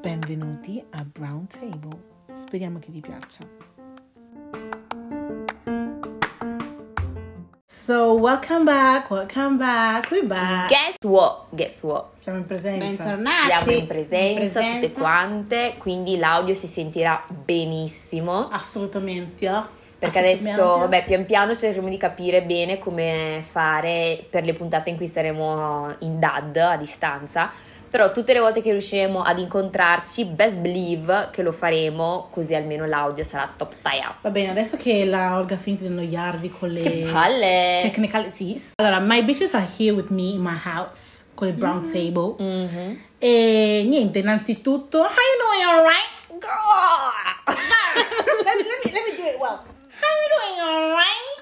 Benvenuti a Brown Table. Speriamo che vi piaccia. So, welcome back, welcome back, we back. Guess what? Guess what? Siamo in presenza. Bentornati. Siamo in presenza, in presenza. tutte quante, quindi l'audio si sentirà benissimo. Assolutamente. Perché adesso, vabbè, pian piano cercheremo di capire bene come fare per le puntate in cui saremo in DAD a distanza. Però tutte le volte che riusciremo ad incontrarci, best believe che lo faremo, così almeno l'audio sarà top tie Va bene, adesso che la Olga ha finito di annoiarvi con le Che palle! technicalities. Allora, my bitches are here with me in my house con il brown table. Mhm. E niente, innanzitutto, how you doing, alright? Girl! let, me, let, me, let me do it well. How you doing, alright?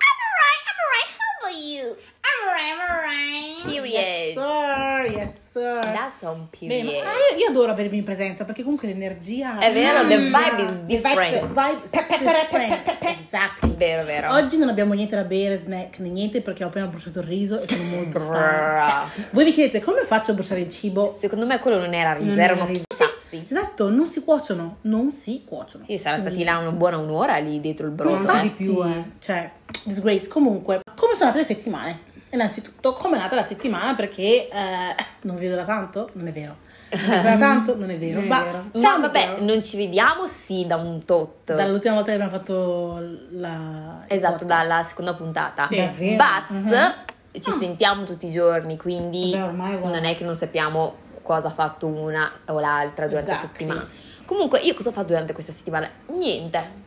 I'm alright, I'm alright. How about you? I'm alright, I'm alright. Period. Yes, sir, yes, sir. That's on Bene, ma ah, io, io adoro avervi in presenza perché comunque l'energia È vero, the Mm. vibe is The different. vibe is different. Exactly. Vero, vero. Oggi non abbiamo niente da bere, snack né niente perché ho appena bruciato il riso e sono molto stanca. Brrr. Voi vi chiedete come faccio a bruciare il cibo? Secondo me quello non era riso, Non erano era riso. sassi. Esatto, non si cuociono, non si cuociono. Sì, sarà stati là una buona un'ora lì dietro il brodo. Non fa eh. di più, eh. Cioè, disgrace. Comunque, come sono andate le settimane? Innanzitutto, come è nata la settimana? Perché eh, non vi vedo da tanto? Non è vero. Non da tanto? Non è vero. Non è Ma, vero. Ma vabbè, non ci vediamo sì da un tot. Dall'ultima volta che abbiamo fatto la... Esatto, dalla seconda puntata. Sì. Davvero? Baz, Mhm. ci sentiamo tutti i giorni, quindi Vabbè, ormai, non è che non sappiamo cosa ha fatto una o l'altra durante la Esatto, settimana. Comunque, io cosa ho fatto durante questa settimana? Niente.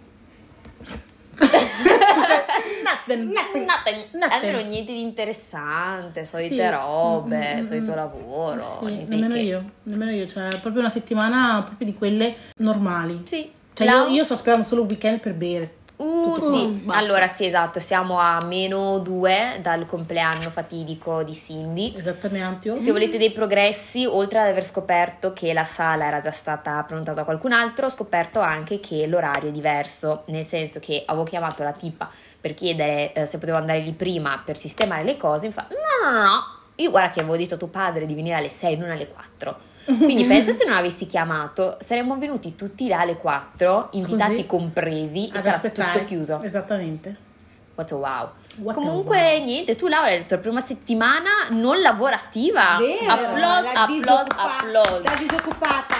Nothing. Nothing. Nothing. Almeno niente di interessante, solite Sì. robe, Mm, mm, solito lavoro. Sì, nemmeno che. io, nemmeno io, cioè proprio una settimana proprio di quelle normali. Sì. Cioè io, Lau- io sto sperando solo il weekend per bere. Uh, Tutto sì, basta. allora sì, esatto, siamo a meno due dal compleanno fatidico di Cindy. Esattamente. Se volete dei progressi, oltre ad aver scoperto che la sala era già stata prenotata da qualcun altro, ho scoperto anche che l'orario è diverso, nel senso che avevo chiamato la tipa per chiedere eh, se potevo andare lì prima per sistemare le cose, mi fa no, no, no, no, io guarda che avevo detto a tuo padre di venire alle 6, non alle 4. Quindi pensa se non avessi chiamato, saremmo venuti tutti là alle 4, invitati Così, compresi, e sarà aspettare. tutto chiuso. Esattamente. What a wow. What a Comunque, wow. niente, tu Laura hai detto la prima settimana non lavorativa. Vero, Applause, la applause, applause. La disoccupata.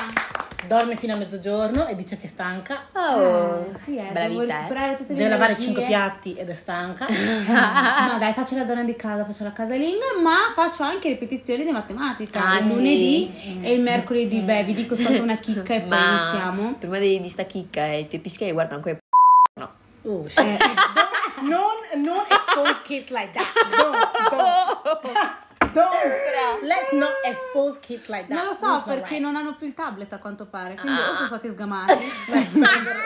Dorme fino a mezzogiorno e dice che è stanca. Oh, Eh, sì, eh, bella devo vita, eh. recuperare tutte le Deve lavare energie. 5 piatti ed è stanca. No, dai, faccio la donna di casa, faccio la casalinga, ma faccio anche ripetizioni di matematica. Ah, il sì. lunedì e il mercoledì, beh, vi dico solo una chicca e poi Ma iniziamo. prima di, di sta chicca e i tuoi pischi guardano quei no. Oh, shit. non, non expose kids like that. Don't, don't. Don't. Let's not expose kids like that. Non lo so not perché right. non hanno più il tablet a quanto pare, quindi Ah. o sono stati sgamati.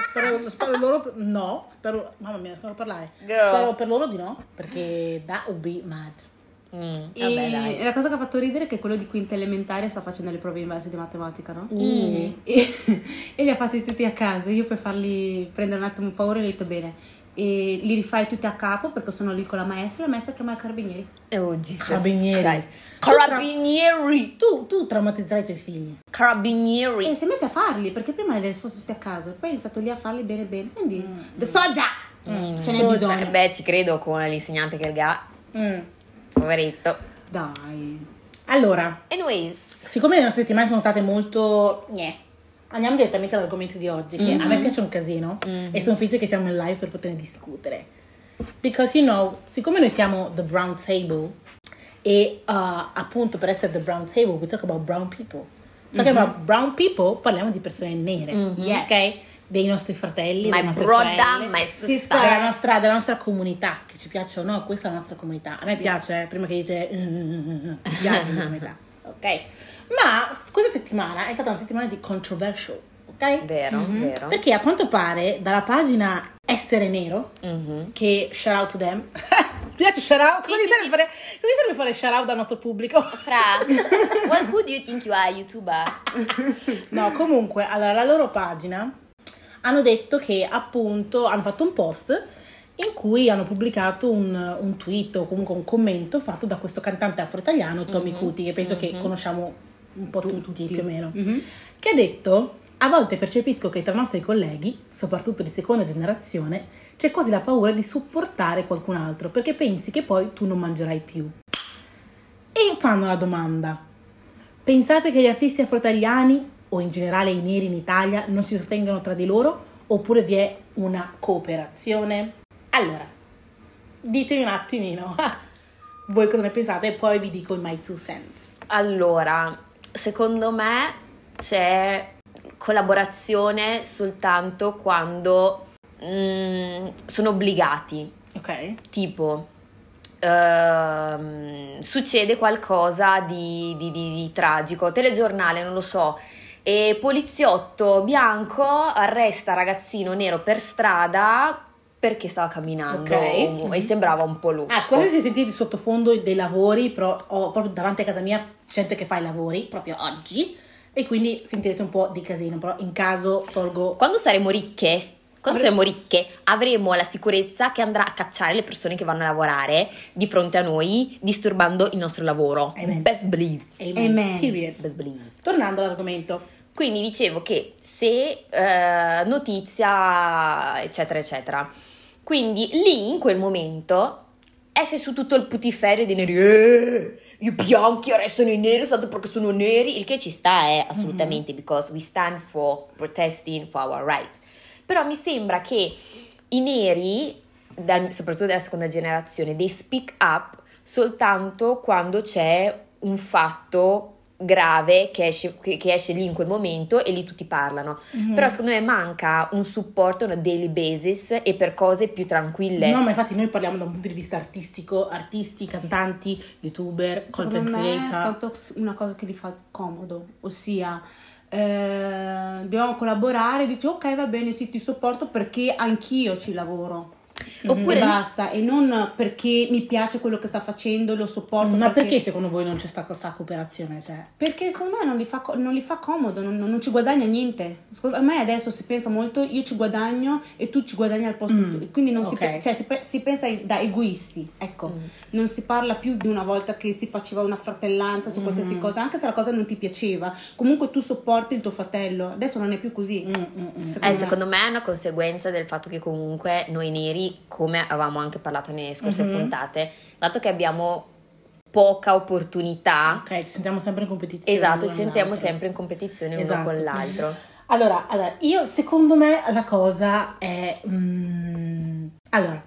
Spero, spero, loro no, spero mamma mia, spero parlare. Girl. Spero per loro di no, perché that would be mad. Mm, vabbè, E la cosa che ha fatto ridere è che quello di quinta elementare sta facendo le prove inverse di matematica, no? Mm. E, e li ha fatti tutti a caso. Io per farli prendere un attimo paura gli ho detto bene. E li rifai tutti a capo perché sono lì con la maestra e la maestra chiama i carabinieri. Oh, Jesus Carabinieri. Christ. Carabinieri. Tu, tu traumatizzerai i tuoi figli. Carabinieri. E si è messi a farli perché prima le ha risposto tutti a caso e poi è iniziato lì a farli bene bene. Quindi, the so già! Ce n'è So bisogno. Eh, beh, ci credo con l'insegnante che è il ga. Mm. Poveretto. Dai. Allora, Anyways. siccome le nostre settimane sono state molto... Gneh, andiamo direttamente all'argomento di oggi, che a me piace un casino e sono felice che siamo in live per poterne discutere. Because, you know, siccome noi siamo the brown table e uh, appunto per essere the brown table we talk about brown people. Talking about brown people parliamo di persone nere, Yes. ok? Dei nostri fratelli, My brother, my della sister. nostra, della nostra comunità, che ci piace o no, questa è la nostra comunità. A me piace, eh, prima che dite, "Uh, mi piace la comunità, ok? Ma questa settimana è stata una settimana di controversial, ok? Vero, vero. Perché a quanto pare dalla pagina Essere Nero, Mhm. che shout out to them, piace shout out? Sì, Come sì, serve sì. fare, come serve fare shout out dal nostro pubblico? Fra, what, who do you think you are, YouTuber? No, comunque, allora la loro pagina hanno detto che appunto hanno fatto un post in cui hanno pubblicato un, un tweet o comunque un commento fatto da questo cantante afro-italiano Tommy Mhm. Cuti, che penso che Mhm. conosciamo un po' tutti, tutti. più o meno, Mhm. che ha detto a volte percepisco che tra i nostri colleghi, soprattutto di seconda generazione, c'è quasi la paura di supportare qualcun altro perché pensi che poi tu non mangerai più. E fanno la domanda, pensate che gli artisti afro-italiani o in generale i neri in Italia non si sostengano tra di loro oppure vi è una cooperazione? Allora, ditemi un attimino voi cosa ne pensate e poi vi dico i my two cents. Allora, secondo me c'è collaborazione soltanto quando mm, sono obbligati. Ok? Tipo, ehm, succede qualcosa di, di- di- di tragico, telegiornale, non lo so, e poliziotto bianco arresta ragazzino nero per strada perché stava camminando Ok. e sembrava un po' lusco. Ah, scusa se sentite di sottofondo dei lavori, però ho proprio davanti a casa mia gente che fa i lavori proprio oggi e quindi sentirete un po' di casino, però in caso tolgo Quando saremo ricche, quando saremo ricche, avremo la sicurezza che andrà a cacciare le persone che vanno a lavorare di fronte a noi, disturbando il nostro lavoro. Amen. Best believe. Amen. Amen. Period. Best believe. Tornando all'argomento. Quindi dicevo che se eh, notizia, eccetera, eccetera. Quindi lì in quel momento esce su tutto il putiferio dei neri. Eh, i bianchi arrestano i neri soltanto perché sono neri. Il che ci sta, è assolutamente, because we stand for protesting for our rights. Però mi sembra che i neri, dal- soprattutto della seconda generazione, they speak up soltanto quando c'è un fatto grave che esce, che- che esce lì in quel momento e lì tutti parlano. Mhm. Però secondo me manca un supporto, una daily basis e per cose più tranquille. No, ma infatti noi parliamo da un punto di vista artistico, artisti, cantanti, youtuber, Secondo content me è creator. stato una cosa che gli fa comodo, ossia eh, dobbiamo collaborare, dici ok va bene sì ti sopporto perché anch'io ci lavoro. Oppure e basta, e non perché mi piace quello che sta facendo, lo sopporto. Ma perché secondo voi non c'è stata questa cooperazione? Cioè, Perché secondo me non gli fa, non gli fa comodo, non, non- non ci guadagna niente. Secondo me adesso si pensa molto, io ci guadagno e tu ci guadagni al posto Mm. Quindi non si, ok. pe- cioè, si, si pensa da egoisti, ecco. Mm. Non si parla più di una volta che si faceva una fratellanza su qualsiasi Mm. cosa, anche se la cosa non ti piaceva. Comunque tu sopporti il tuo fratello. Adesso non è più così. mm, mm, mm. Eh, secondo me è una conseguenza del fatto che comunque noi neri, come avevamo anche parlato nelle scorse Mhm. puntate, dato che abbiamo poca opportunità, ok, ci sentiamo sempre in competizione. esatto, ci sentiamo l'altro. sempre in competizione Esatto. uno con l'altro. Allora, allora, io secondo me la cosa è... mm, allora,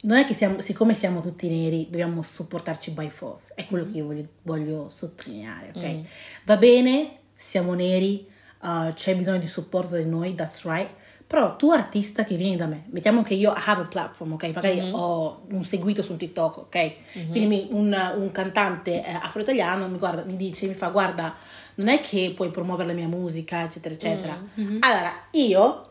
non è che siamo, siccome siamo tutti neri dobbiamo sopportarci by force, è quello che io voglio, voglio sottolineare, ok? Mm. Va bene, siamo neri, uh, c'è bisogno di supporto di noi, that's right, però tu artista che vieni da me, mettiamo che io have a platform, ok? Magari Mhm. ho un seguito su TikTok, ok? Quindi mi- un, un cantante eh, afro-italiano mi guarda, mi dice, mi fa, guarda, non è che puoi promuovere la mia musica, eccetera, eccetera. Mhm. Allora, io,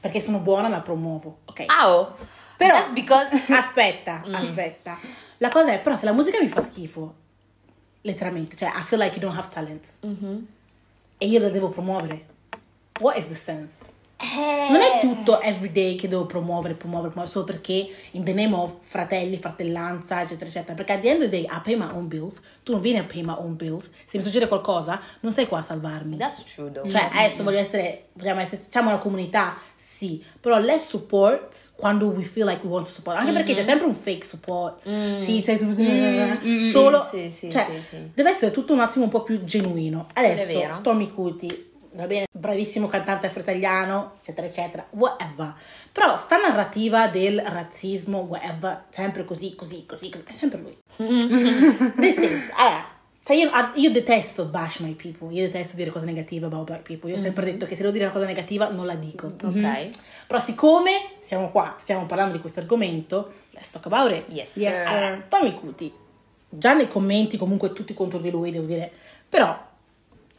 perché sono buona, la promuovo, ok? Oh, Però- just because... Aspetta, Mm. aspetta. La cosa è, però, se la musica mi fa schifo, letteralmente, cioè, I feel like you don't have talent, Mhm. e io la devo promuovere, what is the sense? Eh, Non è tutto everyday che devo promuovere, promuovere, promuovere, solo perché in the name of fratelli, fratellanza, eccetera, eccetera. Perché at the end of the day, I pay my own bills, tu non vieni a pay my own bills. Se mi succede qualcosa, non sei qua a salvarmi. That's true though. Cioè, adesso voglio essere, vogliamo essere, siamo una comunità, sì, però let's support quando we feel like we want to support. Anche perché c'è sempre un fake support. Mm. Sì, sei su- mm, solo, sì, sì, cioè, sì, sì. deve essere tutto un attimo un po' più genuino. Adesso. Tommy Cuti, va bene, bravissimo cantante afro-italiano, eccetera, eccetera, whatever. Però sta narrativa del razzismo, whatever, sempre così, così, così, così, è sempre lui. This is, allora, cioè io, io detesto bash my people, io detesto dire cose negative about black people. Io ho sempre detto che se devo dire una cosa negativa non la dico. Ok. Però siccome siamo qua, stiamo parlando di questo argomento, let's talk about it. Yes, Yes, sir. Tommy Cuti, già nei commenti comunque tutti contro di lui, devo dire, però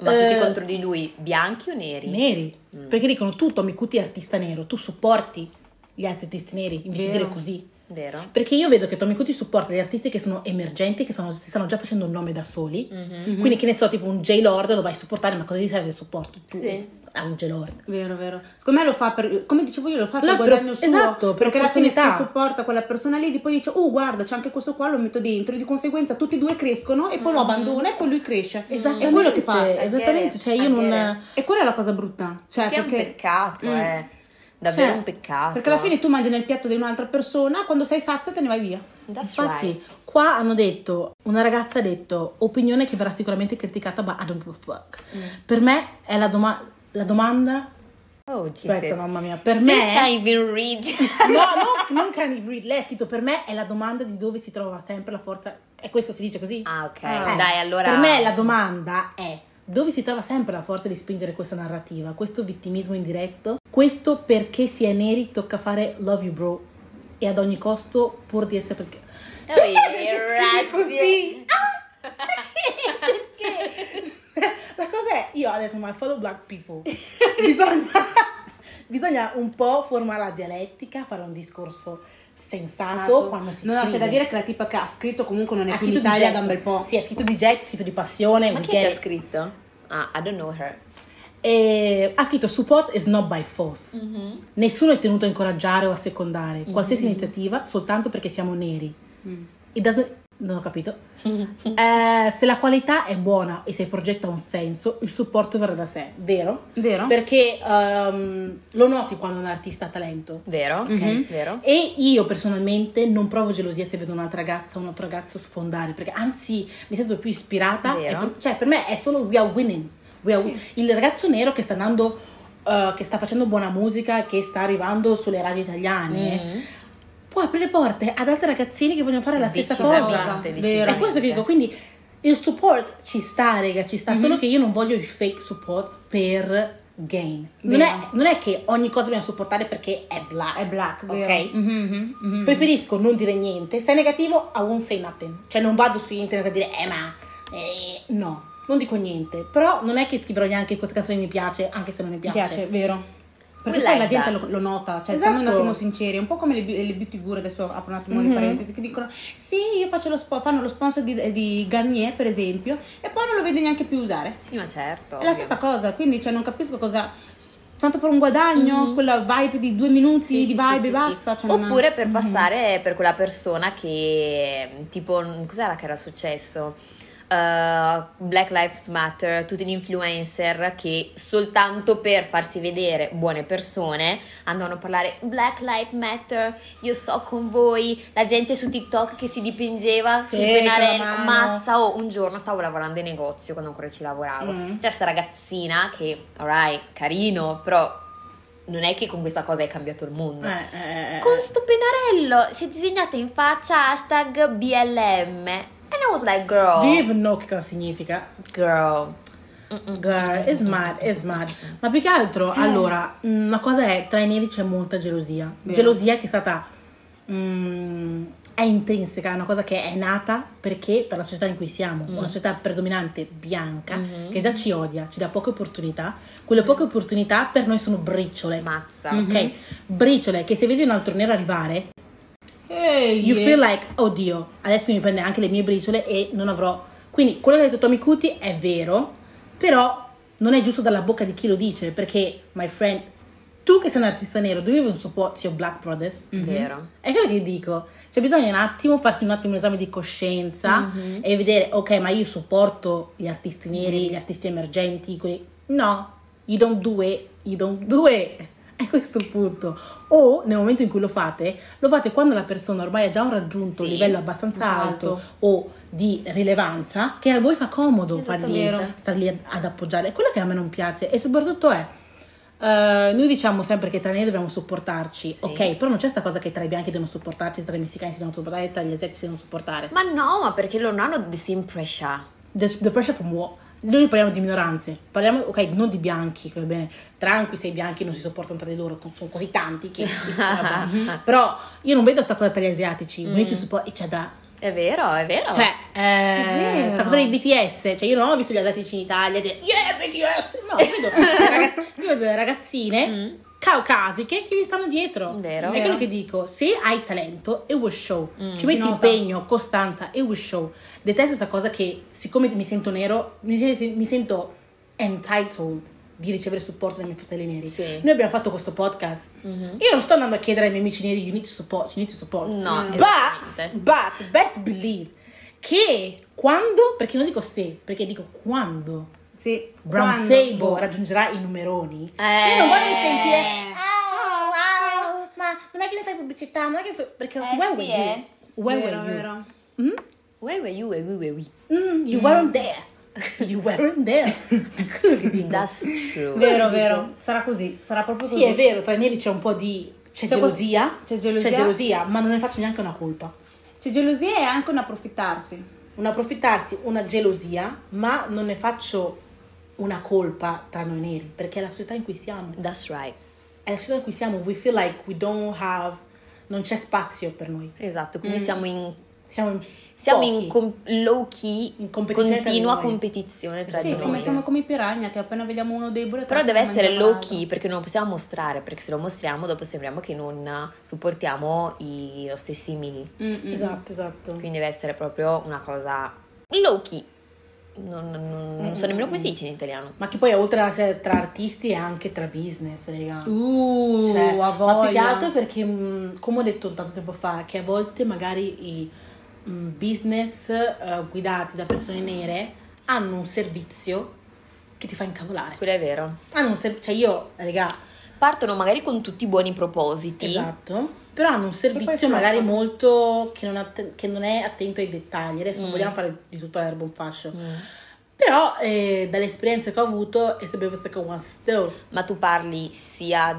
Ma tutti eh, contro di lui, bianchi o neri? neri, perché dicono tu Tommy Cuti è artista nero, tu supporti gli altri artisti neri, invece di dire così. Vero? Perché io vedo che Tommy Cuti supporta gli artisti che sono emergenti, che stanno- si stanno già facendo un nome da soli. Mhm. Quindi che ne so, tipo un J Lord lo vai a supportare, ma cosa gli serve il supporto? Tu, Sì. Lord. Vero, vero. Secondo me lo fa per, come dicevo io, lo fa per guadagno suo. esatto, per perché alla fine si supporta quella persona lì, e poi dice, oh guarda, c'è anche questo qua, lo metto dentro. E di conseguenza tutti e due crescono e poi lo abbandona e poi lui cresce. È quello che fa. Esattamente, cioè io non... E quella è la cosa brutta. Cioè, Che è un perché, peccato, Mm. eh. Davvero Cioè, un peccato. perché alla fine tu mangi nel piatto di un'altra persona, quando sei sazio te ne vai via. That's Infatti, right. qua hanno detto, una ragazza ha detto, opinione che verrà sicuramente criticata, ma I don't give a fuck. Mm. Per me è la, doma- la domanda... Oh. Aspetta, mamma mia, per me... even read. No, no, non can you read. Lei ha scritto per me è la domanda di dove si trova sempre la forza. E questo si dice così? ah, ok. Eh, Dai, allora... Per me la domanda è dove si trova sempre la forza di spingere questa narrativa, questo vittimismo indiretto, questo perché si è neri tocca fare love you bro e ad ogni costo pur di essere perché Oh, Perché così? Ah, perché? La cosa è, io adesso my fellow black people, bisogna, bisogna un po' formare la dialettica, fare un discorso sensato quando si no, no, c'è da dire che la tipa che ha scritto comunque non è Ha più in Italia da un bel po'. Sì, ha scritto di jet, ha scritto di passione. Ma chi è che ha it. scritto? Ah, I don't know her. E ha scritto support is not by force. Mm-hmm. Nessuno è tenuto a incoraggiare o a secondare qualsiasi iniziativa soltanto perché siamo neri. Mm. It doesn't- non ho capito. Eh, se la qualità è buona e se il progetto ha un senso, il supporto verrà da sé, vero? Vero? Perché ehm, lo noti quando un artista ha talento. Vero? Ok, Mhm. vero? E io personalmente non provo gelosia se vedo un'altra ragazza o un altro ragazzo sfondare, perché anzi mi sento più ispirata. Vero. per- cioè, per me è solo we are winning. We are Sì. win- Il ragazzo nero che sta andando, eh, che sta facendo buona musica, che sta arrivando sulle radio italiane, Mhm. Può aprire le porte ad altri ragazzini che vogliono fare la stessa cosa. Vero. È questo che dico, quindi il support ci sta, raga, ci sta, solo che io non voglio il fake support per gain. Non è, non è che ogni cosa dobbiamo supportare perché è black. È black, ok? vero? Mhm, mhm, mhm. Preferisco non dire niente. Se è negativo, I won't say nothing. Cioè, non vado su internet a dire, eh, ma. eh", no, non dico niente. Però non è che scriverò neanche questa canzone mi piace, anche se non mi Mi piace. piace, vero? Perché poi la gente lo, lo nota, cioè Esatto. siamo un attimo sinceri, è un po' come le, le beauty guru, adesso apro un attimo Mhm. le parentesi, che dicono sì, io faccio lo spo- fanno lo sponsor di, di Garnier per esempio e poi non lo vedo neanche più usare. Sì, ma certo. È la ovvio. stessa cosa, quindi cioè, non capisco cosa... Tanto per un guadagno, quella vibe di due minuti Sì, di vibe sì, e sì, basta. sì. cioè, Oppure per passare per quella persona che tipo cos'era che era successo? Uh, Black Lives Matter, tutti gli influencer che soltanto per farsi vedere buone persone andavano a parlare Black Lives Matter, io sto con voi, la gente su TikTok che si dipingeva Sì, sul la mano. mazza, oh, un giorno stavo lavorando in negozio quando ancora ci lavoravo, Mm. c'è sta ragazzina che, alright, carino, però non è che con questa cosa hai cambiato il mondo. Eh, eh, eh. Con sto pennarello si è disegnata in faccia hashtag BLM. And I was like, girl, Do you even know che cosa significa? girl. Girl, it's mad, it's mad. Ma più che altro, allora, mm, una cosa è, tra i neri c'è molta gelosia. Vero. Gelosia che è stata, mm, è intrinseca, è una cosa che è nata perché per la società in cui siamo, una società predominante bianca, Mhm. che già ci odia, ci dà poche opportunità. Quelle poche opportunità per noi sono briciole. Mazza. Ok, briciole che se vedi un altro nero arrivare, Ehi, you feel like, oddio, adesso mi prende anche le mie briciole e non avrò. Quindi quello che ha detto Tommy Cuti è vero, però non è giusto dalla bocca di chi lo dice, perché, my friend, tu che sei un artista nero, do you even support your black brothers? Vero. È quello che dico. C'è bisogno un attimo farsi un attimo un esame di coscienza Mhm. e vedere, ok, ma io supporto gli artisti neri, gli artisti emergenti, quelli... No, you don't do it, you don't do it. È questo il punto. O nel momento in cui lo fate, lo fate quando la persona ormai ha già un raggiunto Sì, livello abbastanza alto. alto o di rilevanza che a voi fa comodo fargli, star lì ad appoggiare. È quello che a me non piace e soprattutto è eh, noi diciamo sempre che tra noi dobbiamo supportarci, Sì. ok? Però non c'è questa cosa che tra i bianchi devono supportarci, tra i messicani si devono supportare, tra gli asiatici si devono supportare. Ma no, ma perché loro non hanno the same pressure. The, the pressure from what? Noi parliamo di minoranze, parliamo, ok, non di bianchi, va bene, tranqui se i bianchi non si sopportano tra di loro, sono così tanti che... Però io non vedo sta cosa tra gli asiatici, mm. ci support- c'è da... È vero, è vero. Cioè, eh, cosa dei BTS, cioè io non ho visto gli asiatici in Italia dire yeah BTS, no, vedo, le ragaz- io vedo le ragazzine Mm. Caucasiche che gli stanno dietro. Vero. È Vero. quello che dico, se hai talento, it will show. Mm, Ci si metti nota. impegno, costanza, it will show. Detesto questa cosa che, siccome mi sento nero, mi, mi sento entitled. di ricevere supporto dai miei fratelli neri. Sì. Noi abbiamo fatto questo podcast. Mhm. Io non sto andando a chiedere ai miei amici neri, you need to support, you need to support. No, but, esattamente. but, best believe che quando, perché non dico se, perché dico quando Sì. Brown Sable raggiungerà i numeroni, Eh. io non voglio sentire, oh, wow, ma non è che ne fai pubblicità, non è che fai, perché Eh, where sì, were eh. you? Where Vero, were you? vero. Mm? Where were you? Where were we? Mm, you weren't there. You weren't there. È quello che dico. That's true. Vero, vero. Sarà così. Sarà proprio Sì, così. è vero, tra i neri c'è un po' di... C'è, C'è gelosia, c'è gelosia. c'è gelosia, ma non ne faccio neanche una colpa. C'è gelosia e anche un approfittarsi. Un approfittarsi, una gelosia, ma non ne faccio una colpa tra noi neri, perché è la società in cui siamo. That's right. È la società in cui siamo. We feel like we don't have... Non c'è spazio per noi. Esatto, quindi Mm. siamo in Siamo in siamo pochi. in com- low key, In competizione tra continua di noi. competizione tra Sì, di come noi. siamo come i piranha che appena vediamo uno debole Però deve essere low key perché non lo possiamo mostrare, perché se lo mostriamo dopo sembriamo che non supportiamo i nostri simili. Mm, mm. Esatto, esatto. Quindi deve essere proprio una cosa low key. Non, non- non so nemmeno come si dice in italiano. Ma che poi oltre a essere tra artisti è anche tra business, raga. Uh, Cioè, a ma voglia. altro perché, come ho detto tanto tempo fa, che a volte magari i business eh, guidati da persone nere hanno un servizio che ti fa incavolare. Quello è vero. Hanno un ser- cioè io, raga, Partono magari con tutti i buoni propositi. esatto, però hanno un servizio magari molto che non, att- che non è attento ai dettagli. Adesso non Mm. vogliamo fare di tutta l'erba un fascio. Mm. Però eh, dalle esperienze che ho avuto è sempre questa one still. Ma tu parli sia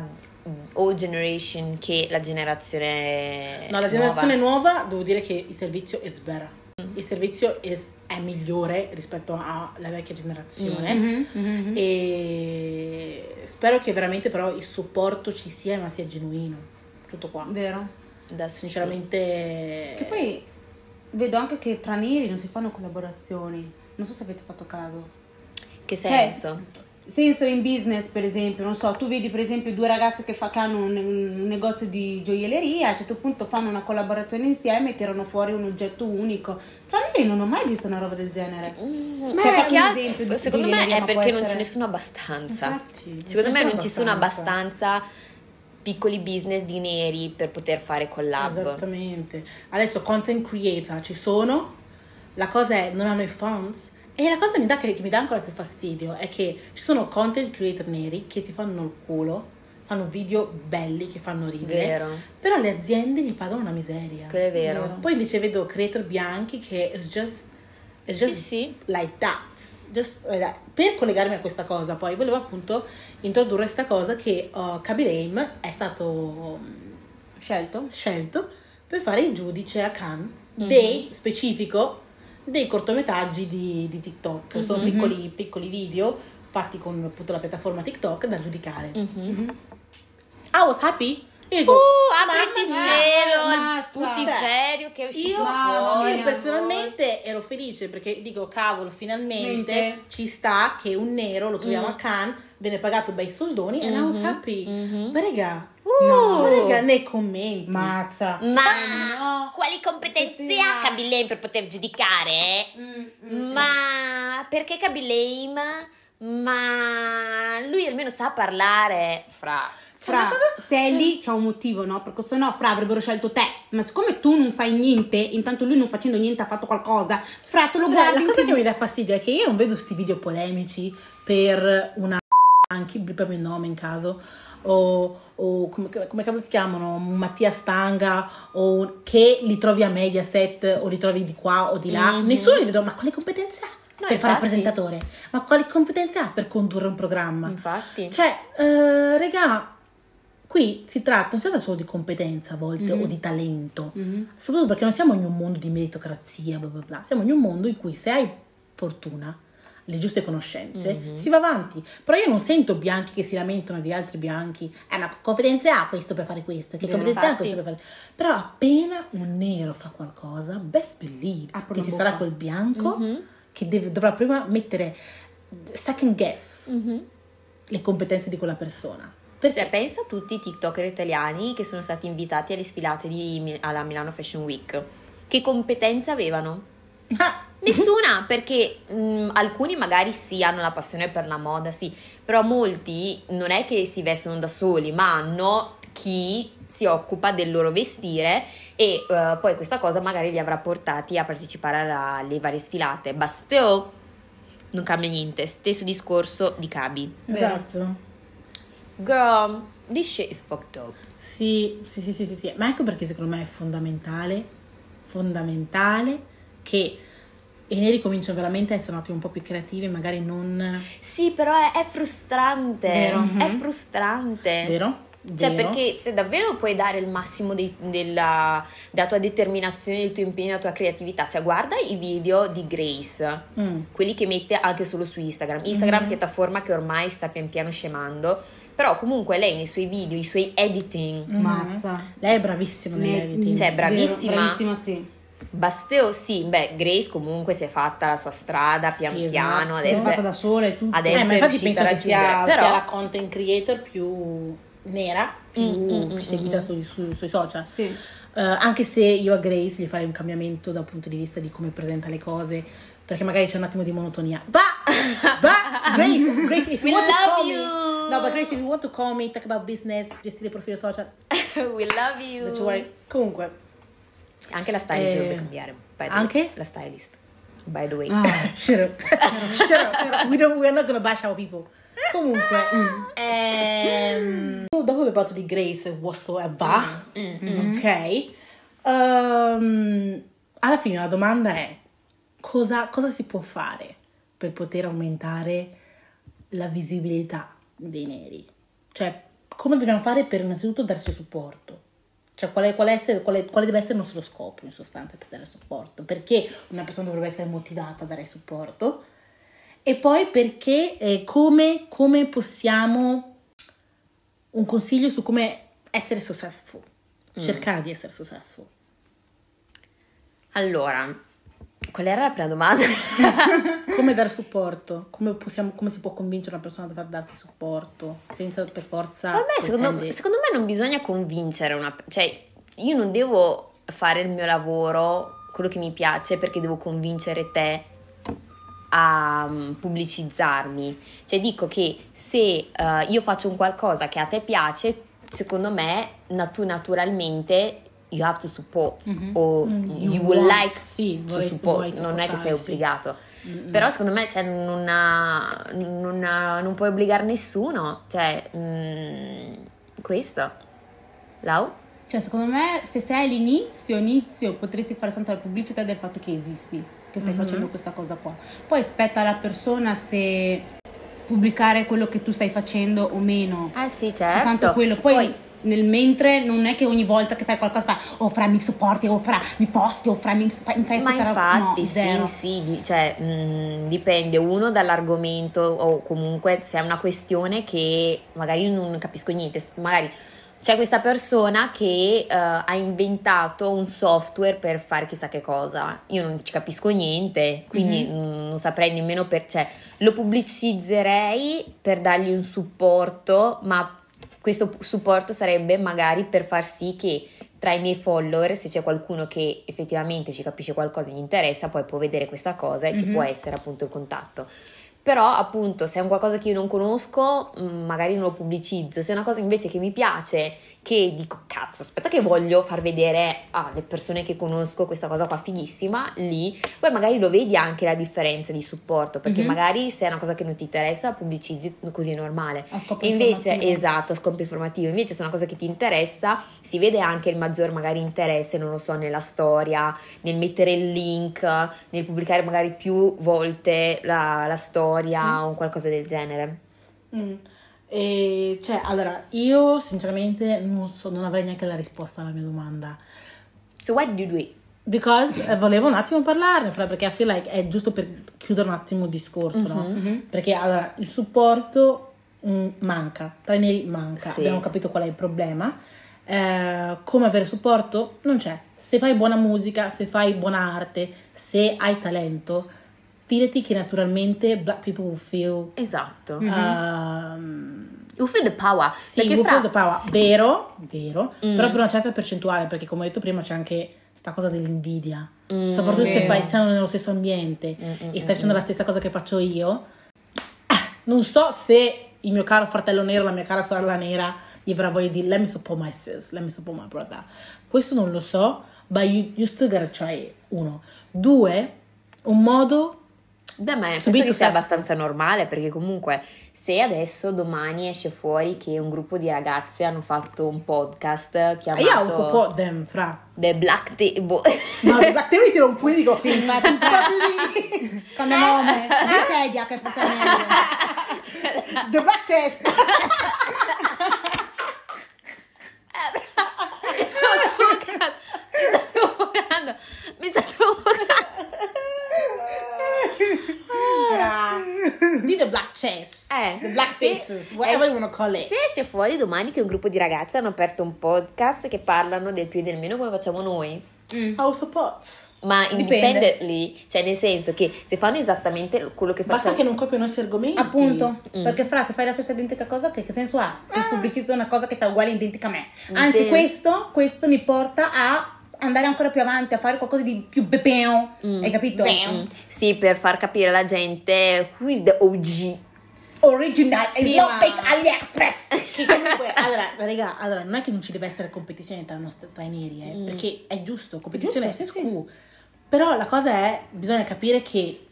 old generation che la generazione No, la generazione nuova. nuova, devo dire che il servizio is better. Il servizio is- è migliore rispetto alla vecchia generazione. Mhm, mhm. E spero che veramente però il supporto ci sia, ma sia genuino. Tutto qua. Vero. Adesso Sinceramente. Che poi vedo anche che tra neri non si fanno collaborazioni. Non so se avete fatto caso. Che Cioè, senso? Senso in business, per esempio, non so, tu vedi per esempio due ragazze che, fa, che hanno un, un negozio di gioielleria, a un certo punto fanno una collaborazione insieme e tirano fuori un oggetto unico. Tra neri non ho mai visto una roba del genere. Mm, Ma cioè, che un esempio di secondo me è perché non ce ne sono abbastanza. Infatti, Secondo me non ci sono abbastanza. Piccoli business di neri per poter fare collab. Esattamente. Adesso content creator ci sono, la cosa è non hanno i funds. E la cosa mi dà che, che mi dà ancora più fastidio è che ci sono content creator neri che si fanno il culo, fanno video belli che fanno ridere, Vero, però le aziende gli pagano una miseria. quello è vero. Vero. Poi invece vedo creator bianchi che is just, is just Sì, sì. like that. Just that. Per collegarmi a questa cosa, poi volevo appunto introdurre questa cosa che uh, Kaby Lame è stato mm, Scelto? scelto per fare il giudice a Cannes Mhm. dei specifico dei cortometraggi di, di TikTok. Sono Mhm. piccoli, piccoli video fatti con appunto la piattaforma TikTok da giudicare. Mhm. I was happy. Dico, Uh, apriti cielo, mia, il mazza. putiferio che è uscito Io, fuori. io personalmente ero felice perché dico cavolo finalmente Mente. ci sta che un nero lo troviamo Mm. a Cannes viene pagato bei soldoni e I was Mhm, happy mhm. ma No. raga nei commenti Mazza. Ma No. quali competenze Poteva. ha Kaby Lame per poter giudicare? Mm, mm, Ma perché Kaby Lame? Ma lui almeno sa parlare fra. Fra, se è lì c'è un motivo, no? Perché se no, Fra avrebbero scelto te. Ma siccome tu non fai niente, intanto lui non facendo niente ha fatto qualcosa, Fra te lo Cioè, guardi la cosa che mi dà fastidio è che io non vedo questi video polemici per una anche blippami il nome in caso o, o come, come si chiamano Mattia Stanga o che li trovi a Mediaset o li trovi di qua o di là Mhm. nessuno li vedo ma quale competenza ha No, per fare il infatti. presentatore ma quale competenza ha per condurre un programma Infatti. cioè eh, regà qui si tratta non si tratta solo di competenza a volte Mhm. o di talento Mhm. soprattutto perché non siamo in un mondo di meritocrazia, bla bla bla, siamo in un mondo in cui se hai fortuna, le giuste conoscenze, Mhm. si va avanti. Però io non sento bianchi che si lamentano di altri bianchi, eh ma che competenze ha questo per fare questo, che competenze ha questo per fare... Però appena un nero fa qualcosa, best believe Apro che ci bocca. sarà quel bianco Mhm. che deve- dovrà prima mettere second guess Mhm. le competenze di quella persona. Perché? Cioè, pensa a tutti i TikToker italiani che sono stati invitati alle sfilate di alla Milano Fashion Week. Che competenze avevano? Ah, Nessuna, perché mh, alcuni magari sì hanno la passione per la moda, sì, però molti non è che si vestono da soli, ma hanno chi si occupa del loro vestire e uh, poi questa cosa magari li avrà portati a partecipare alle varie sfilate. Basteo non cambia niente, stesso discorso di Cabi. Esatto. Girl, this shit is fucked up. Sì, sì, sì, sì, sì, sì. Ma ecco perché secondo me è fondamentale, fondamentale che i neri cominciano veramente a essere un attimo un po' più creativi, magari non... Sì, però è, è frustrante. Vero. È Mhm. frustrante. Vero? Cioè, Vero? perché se davvero puoi dare il massimo dei- della, della tua determinazione, del tuo impegno, della tua creatività, cioè guarda i video di Grace, Mm. quelli che mette anche solo su Instagram. Instagram, Mhm. piattaforma che ormai sta pian piano scemando, però comunque lei nei suoi video, i suoi editing, Mhm. Mazza. Lei è bravissima Ne- nell'editing. Cioè, bravissima. Vero, bravissima, sì. Basteo, sì, beh, Grace comunque si è fatta la sua strada pian Sì, piano, esatto. Adesso fatta è- da sola e tutto. adesso Eh, ma è infatti riuscita penso a che sia, raggiungere, sia però- la content creator più nera, più, Mm, mm, più mm, seguita mm. sui, sui- sui social. Sì. Eh, anche se io a Grace gli farei un cambiamento dal punto di vista di come presenta le cose, perché magari c'è un attimo di monotonia. Bah! Bah! Grace, Grace, if We you want to love call you! me, no, but Grace, if you want to call me, talk about business, gestire il profilo social, We love you. don't you worry. Comunque, Anche la stylist Eh, dovrebbe cambiare. by the way. anche? La stylist. By the way. Ah, shut up, shut up, shut up. We don't, we're not gonna bash our people. Comunque, ehm, dopo abbiamo parlato di Grace whatsoever, Mm, ok? Ehm, alla fine la domanda è cosa, cosa si può fare per poter aumentare la visibilità dei neri? Cioè, come dobbiamo fare per innanzitutto darci supporto? Cioè, qual è- qual qual quale deve essere il nostro scopo in sostanza per dare supporto? Perché una persona dovrebbe essere motivata a dare supporto? E poi perché, eh, come, come possiamo, un consiglio su come essere successful, cercare di essere successful. Allora, qual era la prima domanda? Come dare supporto? Come, possiamo, come si può convincere una persona a far darti supporto senza per forza... Vabbè, secondo, secondo me non bisogna convincere una... Cioè, io non devo fare il mio lavoro, quello che mi piace, perché devo convincere te a mm, pubblicizzarmi. Cioè, dico che se eh, io faccio un qualcosa che a te piace, secondo me, natu- naturalmente... You have to support Mhm. o Mm, you, you would like sì, to support, non è che sei sì. obbligato. Mm-mm. Però secondo me cioè, non, ha- non ha- non puoi obbligare nessuno. Cioè, mm, questo. Lau? Cioè, secondo me, se sei all'inizio, inizio, potresti fare tanto la pubblicità del fatto che esisti, che stai Mhm. facendo questa cosa qua. Poi spetta alla persona se pubblicare quello che tu stai facendo o meno. Eh sì, Soltanto certo. quello. Poi, nel mentre non è che ogni volta che fai qualcosa fai o fra mi supporti o fra mi posti o fra mi, mi fai ma infatti no, sì, sì, cioè, mm, dipende uno dall'argomento o comunque se è una questione che magari io non capisco niente, magari c'è questa persona che eh, ha inventato un software per fare chissà che cosa, io non ci capisco niente, quindi Mhm. mm, non saprei nemmeno per, cioè, lo pubblicizzerei per dargli un supporto, ma questo supporto sarebbe magari per far sì che tra i miei follower, se c'è qualcuno che effettivamente ci capisce qualcosa e gli interessa, poi può vedere questa cosa e ci Mhm. può essere appunto il contatto. Però appunto se è un qualcosa che io non conosco, mh, magari non lo pubblicizzo, se è una cosa invece che mi piace, che dico cazzo, aspetta che voglio far vedere alle persone che conosco questa cosa qua fighissima, lì poi magari lo vedi anche la differenza di supporto, perché Mhm. magari se è una cosa che non ti interessa, pubblicizzi così normale. A scopo invece, informativo. esatto, a scopo informativo. Invece, se è una cosa che ti interessa, si vede anche il maggior magari interesse, non lo so, nella storia, nel mettere il link, nel pubblicare magari più volte la, la storia o qualcosa del genere. Mm. E, cioè, allora, io sinceramente non, so, non avrei neanche la risposta alla mia domanda. So why did you do it? Because eh, volevo un attimo parlarne, fra- perché I feel like è giusto per chiudere un attimo il discorso, no? Mhm. Perché allora il supporto mm, manca, tra i neri manca, Sì. abbiamo capito qual è il problema. Eh, come avere supporto? Non c'è. Se fai buona musica, se fai buona arte, se hai talento, fidati che naturalmente black people will feel Esatto. Mm. um, You feel the power. sì, perché will fra- feel the power. Vero, vero, Mm. però per una certa percentuale, perché come ho detto prima c'è anche sta cosa dell'invidia. Mm, Soprattutto se vero. fai siamo nello stesso ambiente Mm, mm, e stai mm, facendo la stessa cosa che faccio io. Ah, Non so se il mio caro fratello nero, la mia cara sorella nera, gli avrà voglia di let me support my sis, let me support my brother. Questo non lo so, but you, you still gotta try it. Uno. Due, un modo Beh, ma So penso che sia abbastanza normale perché comunque se adesso domani esce fuori che un gruppo di ragazze hanno fatto un podcast io chiamato support them, fra. The Black Table Ma la te mi tiro un pugno e dico Sì, infatti, proprio lì. Cambia nome, di sedia che forse è meglio. The Black Chest. mi sta soffocando mi sta soffocando Di The Black Chest. Eh, The Black. Faces, whatever you wanna call it. se esce fuori domani che un gruppo di ragazze hanno aperto un podcast che parlano del più e del meno come facciamo noi I will support. ma Dipende. independently cioè nel senso che se fanno esattamente quello che Basta facciamo che non copiano i nostri argomenti. Appunto, Mm. perché fra se fai la stessa identica cosa, che, che senso ha? Che pubblicizzo una cosa che fa uguale identica a me. Anzi, Sì. questo, questo mi porta a andare ancora più avanti, a fare qualcosa di più bepeo. Mm. Hai capito? Mm. Sì, per far capire alla gente who is the OG. Original, Sì, it's not ma- fake AliExpress. Che comunque, allora, raga, allora, non è che non ci deve essere competizione tra, i nostri- tra i neri, eh, perché è giusto, competizione giusto, è sì, cool. Però la cosa è, bisogna capire che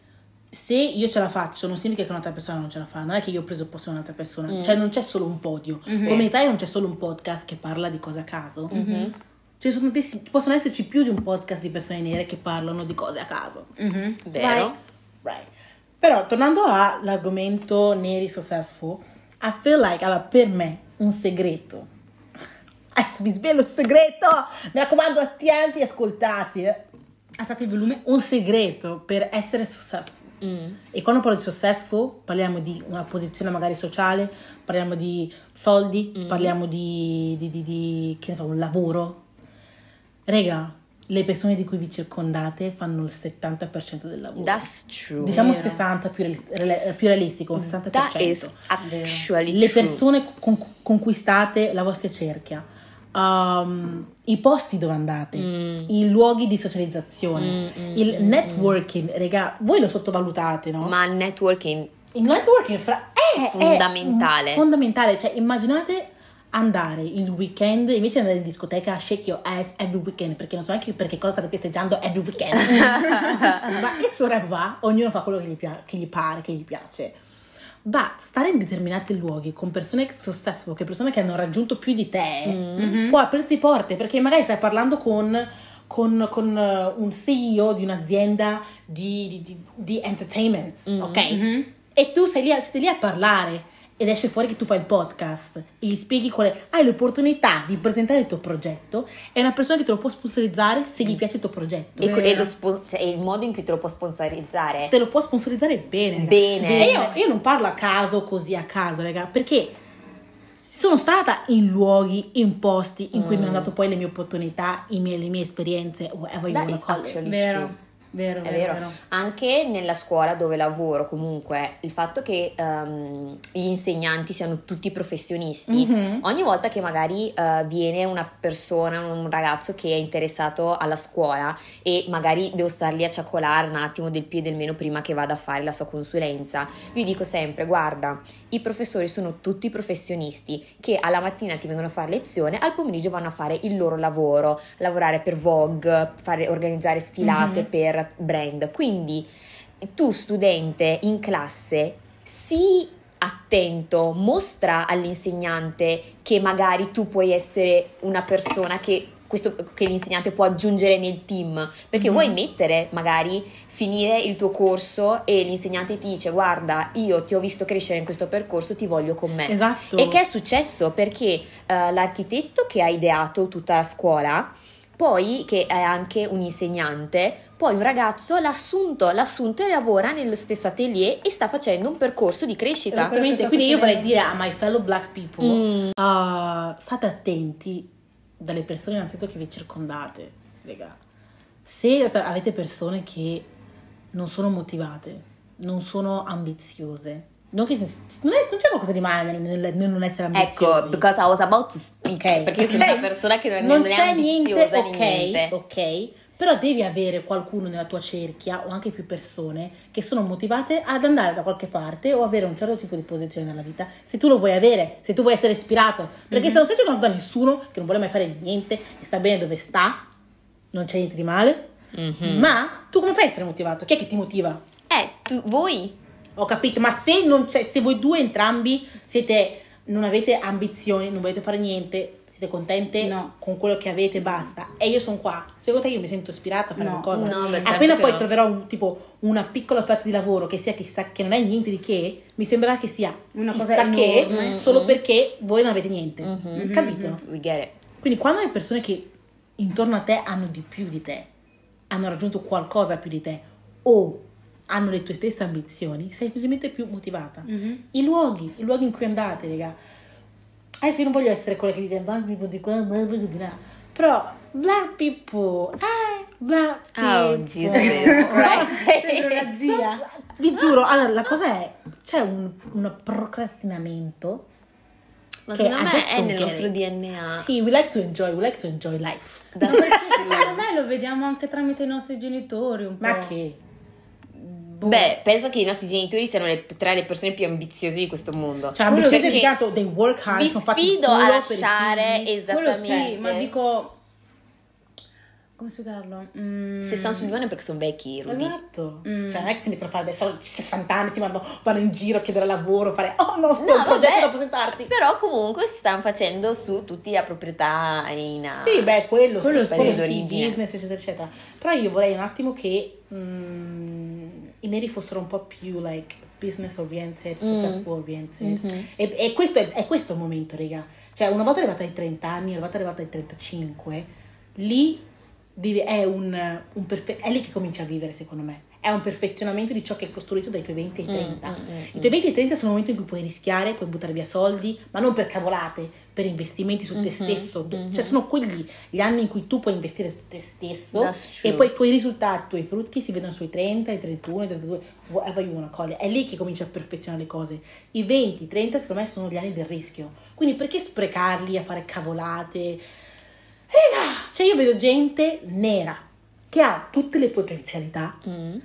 se io ce la faccio, non significa che un'altra persona non ce la fa, non è che io ho preso il posto di un'altra persona, cioè non c'è solo un podio. Come in Italia non c'è solo un podcast che parla di cose a caso. Ci sono tantissimi- possono esserci più di un podcast di persone nere che parlano di cose a caso. Mhm. Vero? Right? Right. Però tornando all'argomento neri successful, I feel like, allora, per me, un segreto. Adesso vi svelo il segreto! Mi raccomando, attenti e ascoltati. Alzate il volume. Un segreto per essere successful. Mm. E quando parlo di successful, parliamo di una posizione magari sociale, parliamo di soldi, parliamo di, di, di- di, che ne so, un lavoro. Rega, le persone di cui vi circondate fanno il 70% del lavoro. That's true. diciamo Vero. 60 più, rele- più realistico, un 60%. That is actually le persone con, con cui state, la vostra cerchia, um, i posti dove andate, Mm. i luoghi di socializzazione, Mm, mm, il mm, networking, raga, voi lo sottovalutate, no? Ma il networking il networking fra- è, è Fondamentale. fondamentale, cioè immaginate andare il weekend invece di andare in discoteca a shake your ass every weekend perché non so neanche perché cosa state festeggiando every weekend ma il suo va ognuno fa quello che gli, pia- che gli pare che gli piace ma stare in determinati luoghi con persone successful che persone che hanno raggiunto più di te Mm. può aprirti porte perché magari stai parlando con con, con, eh, un CEO di un'azienda di, di- di- di entertainment, Mm. ok? E tu sei lì, siete lì a parlare ed esce fuori che tu fai il podcast e gli spieghi qual è, hai l'opportunità di presentare il tuo progetto è una persona che te lo può sponsorizzare se gli piace il tuo progetto. e, e lo spo- cioè, il modo in cui te lo può sponsorizzare. Te lo può sponsorizzare bene. Bene. E io, io non parlo a caso, così a caso, raga, perché sono stata in luoghi, in posti in cui mi hanno dato poi le mie opportunità, i miei- le mie esperienze, whatever you wanna call it. Vero. Vero, È vero, vero. Anche nella scuola dove lavoro, comunque, il fatto che ehm, gli insegnanti siano tutti professionisti, Mhm. ogni volta che magari eh, viene una persona, un ragazzo che è interessato alla scuola e magari devo stargli a ciaccolare un attimo del più e del meno prima che vada a fare la sua consulenza, io dico sempre, guarda, i professori sono tutti professionisti che alla mattina ti vengono a fare lezione, al pomeriggio vanno a fare il loro lavoro, lavorare per Vogue, fare, organizzare sfilate Mhm. per brand. Quindi tu studente in classe sii attento, mostra all'insegnante che magari tu puoi essere una persona che questo che l'insegnante può aggiungere nel team, perché Mhm. vuoi mettere magari finire il tuo corso e l'insegnante ti dice "Guarda, io ti ho visto crescere in questo percorso, ti voglio con me". Esatto. E che è successo perché eh, l'architetto che ha ideato tutta la scuola, poi che è anche un insegnante, poi un ragazzo l'ha assunto, l'ha assunto e lavora nello stesso atelier e sta facendo un percorso di crescita. Quindi io vorrei dire a my fellow black people, Mm. uh, state attenti dalle persone innanzitutto che vi circondate, raga. Se avete persone che non sono motivate, non sono ambiziose, non, che, non, è- non c'è qualcosa di male nel, nel- nel non essere ambiziosi. Ecco, because I was about to speak, Ok, perché io sono una persona che non, non non è ambiziosa niente, di ok, niente. ok, Però devi avere qualcuno nella tua cerchia o anche più persone che sono motivate ad andare da qualche parte o avere un certo tipo di posizione nella vita. Se tu lo vuoi avere, se tu vuoi essere ispirato. Perché se non stai cercando da nessuno che non vuole mai fare niente e sta bene dove sta, non c'è niente di male. Mhm. Ma tu come fai a essere motivato? Chi è che ti motiva? Eh, tu, voi? Ho capito, ma se non c'è, se voi due entrambi siete, non avete ambizioni, non volete fare niente, siete contente No. con quello che avete, basta. E io sono qua. Secondo te io mi sento ispirata a fare No. qualcosa? No, beh, certo Appena poi no. troverò un, tipo una piccola offerta di lavoro che sia chissà che non è niente di che, mi sembrerà che sia Una chissà cosa che enorme. solo perché voi non avete niente. Mhm. Capito? We get it. Quindi quando hai persone che intorno a te hanno di più di te, hanno raggiunto qualcosa più di te o hanno le tue stesse ambizioni, sei semplicemente più motivata. Mhm. I luoghi, i luoghi in cui andate, raga. Adesso io non voglio essere quella che dice black people di qua, black people di là. Però black people, eh, black people. Oh, Jesus. Sembra una zia. Vi giuro, allora la cosa è, c'è un, un procrastinamento. Ma che secondo me è nel nostro. DNA. Sì, we like to enjoy, we like to enjoy life. Secondo me lo vediamo anche tramite i nostri genitori un po'. Ma che? Beh, penso che i nostri genitori siano le, tra le persone più ambiziose di questo mondo. Cioè, Quello ambiziosi perché tanto they work hard, Vi sono fatti il sfido a lasciare esattamente. Quello sì, ma dico... Come spiegarlo? Mm, Se stanno sul divano è perché sono vecchi, Rudy. Esatto. Mm. Cioè, non è che si mettono a fare adesso 60 anni, si vanno, vanno in giro a chiedere lavoro, fare oh no, sto No, un progetto vabbè, da presentarti. Però comunque si stanno facendo su tutti la proprietà in Sì, beh, quello, Quello sì, sì. quello sì, d'origine. business, eccetera, eccetera. Però io vorrei un attimo che mm, i neri fossero un po' più like business oriented, successful oriented. Mhm. E, e questo è, è questo il momento, raga. Cioè, una volta arrivata ai 30 anni, una volta arrivata ai 35, lì è, un, un perfe- è lì che cominci a vivere, secondo me. È un perfezionamento di ciò che hai costruito dai tuoi 20 ai 30. mm, mm, I tuoi 20 ai 30 sono il momento in cui puoi rischiare, puoi buttare via soldi, ma non per cavolate, per investimenti su te Mhm, stesso. mhm. Cioè, sono quelli gli anni in cui tu puoi investire su te stesso e poi i tuoi risultati, i tuoi frutti si vedono sui 30, i 31, i 32, whatever you wanna call it. È lì che cominci a perfezionare le cose. I 20, i 30 secondo me sono gli anni del rischio. Quindi perché sprecarli a fare cavolate? Raga, cioè io vedo gente nera che ha tutte le potenzialità Mm.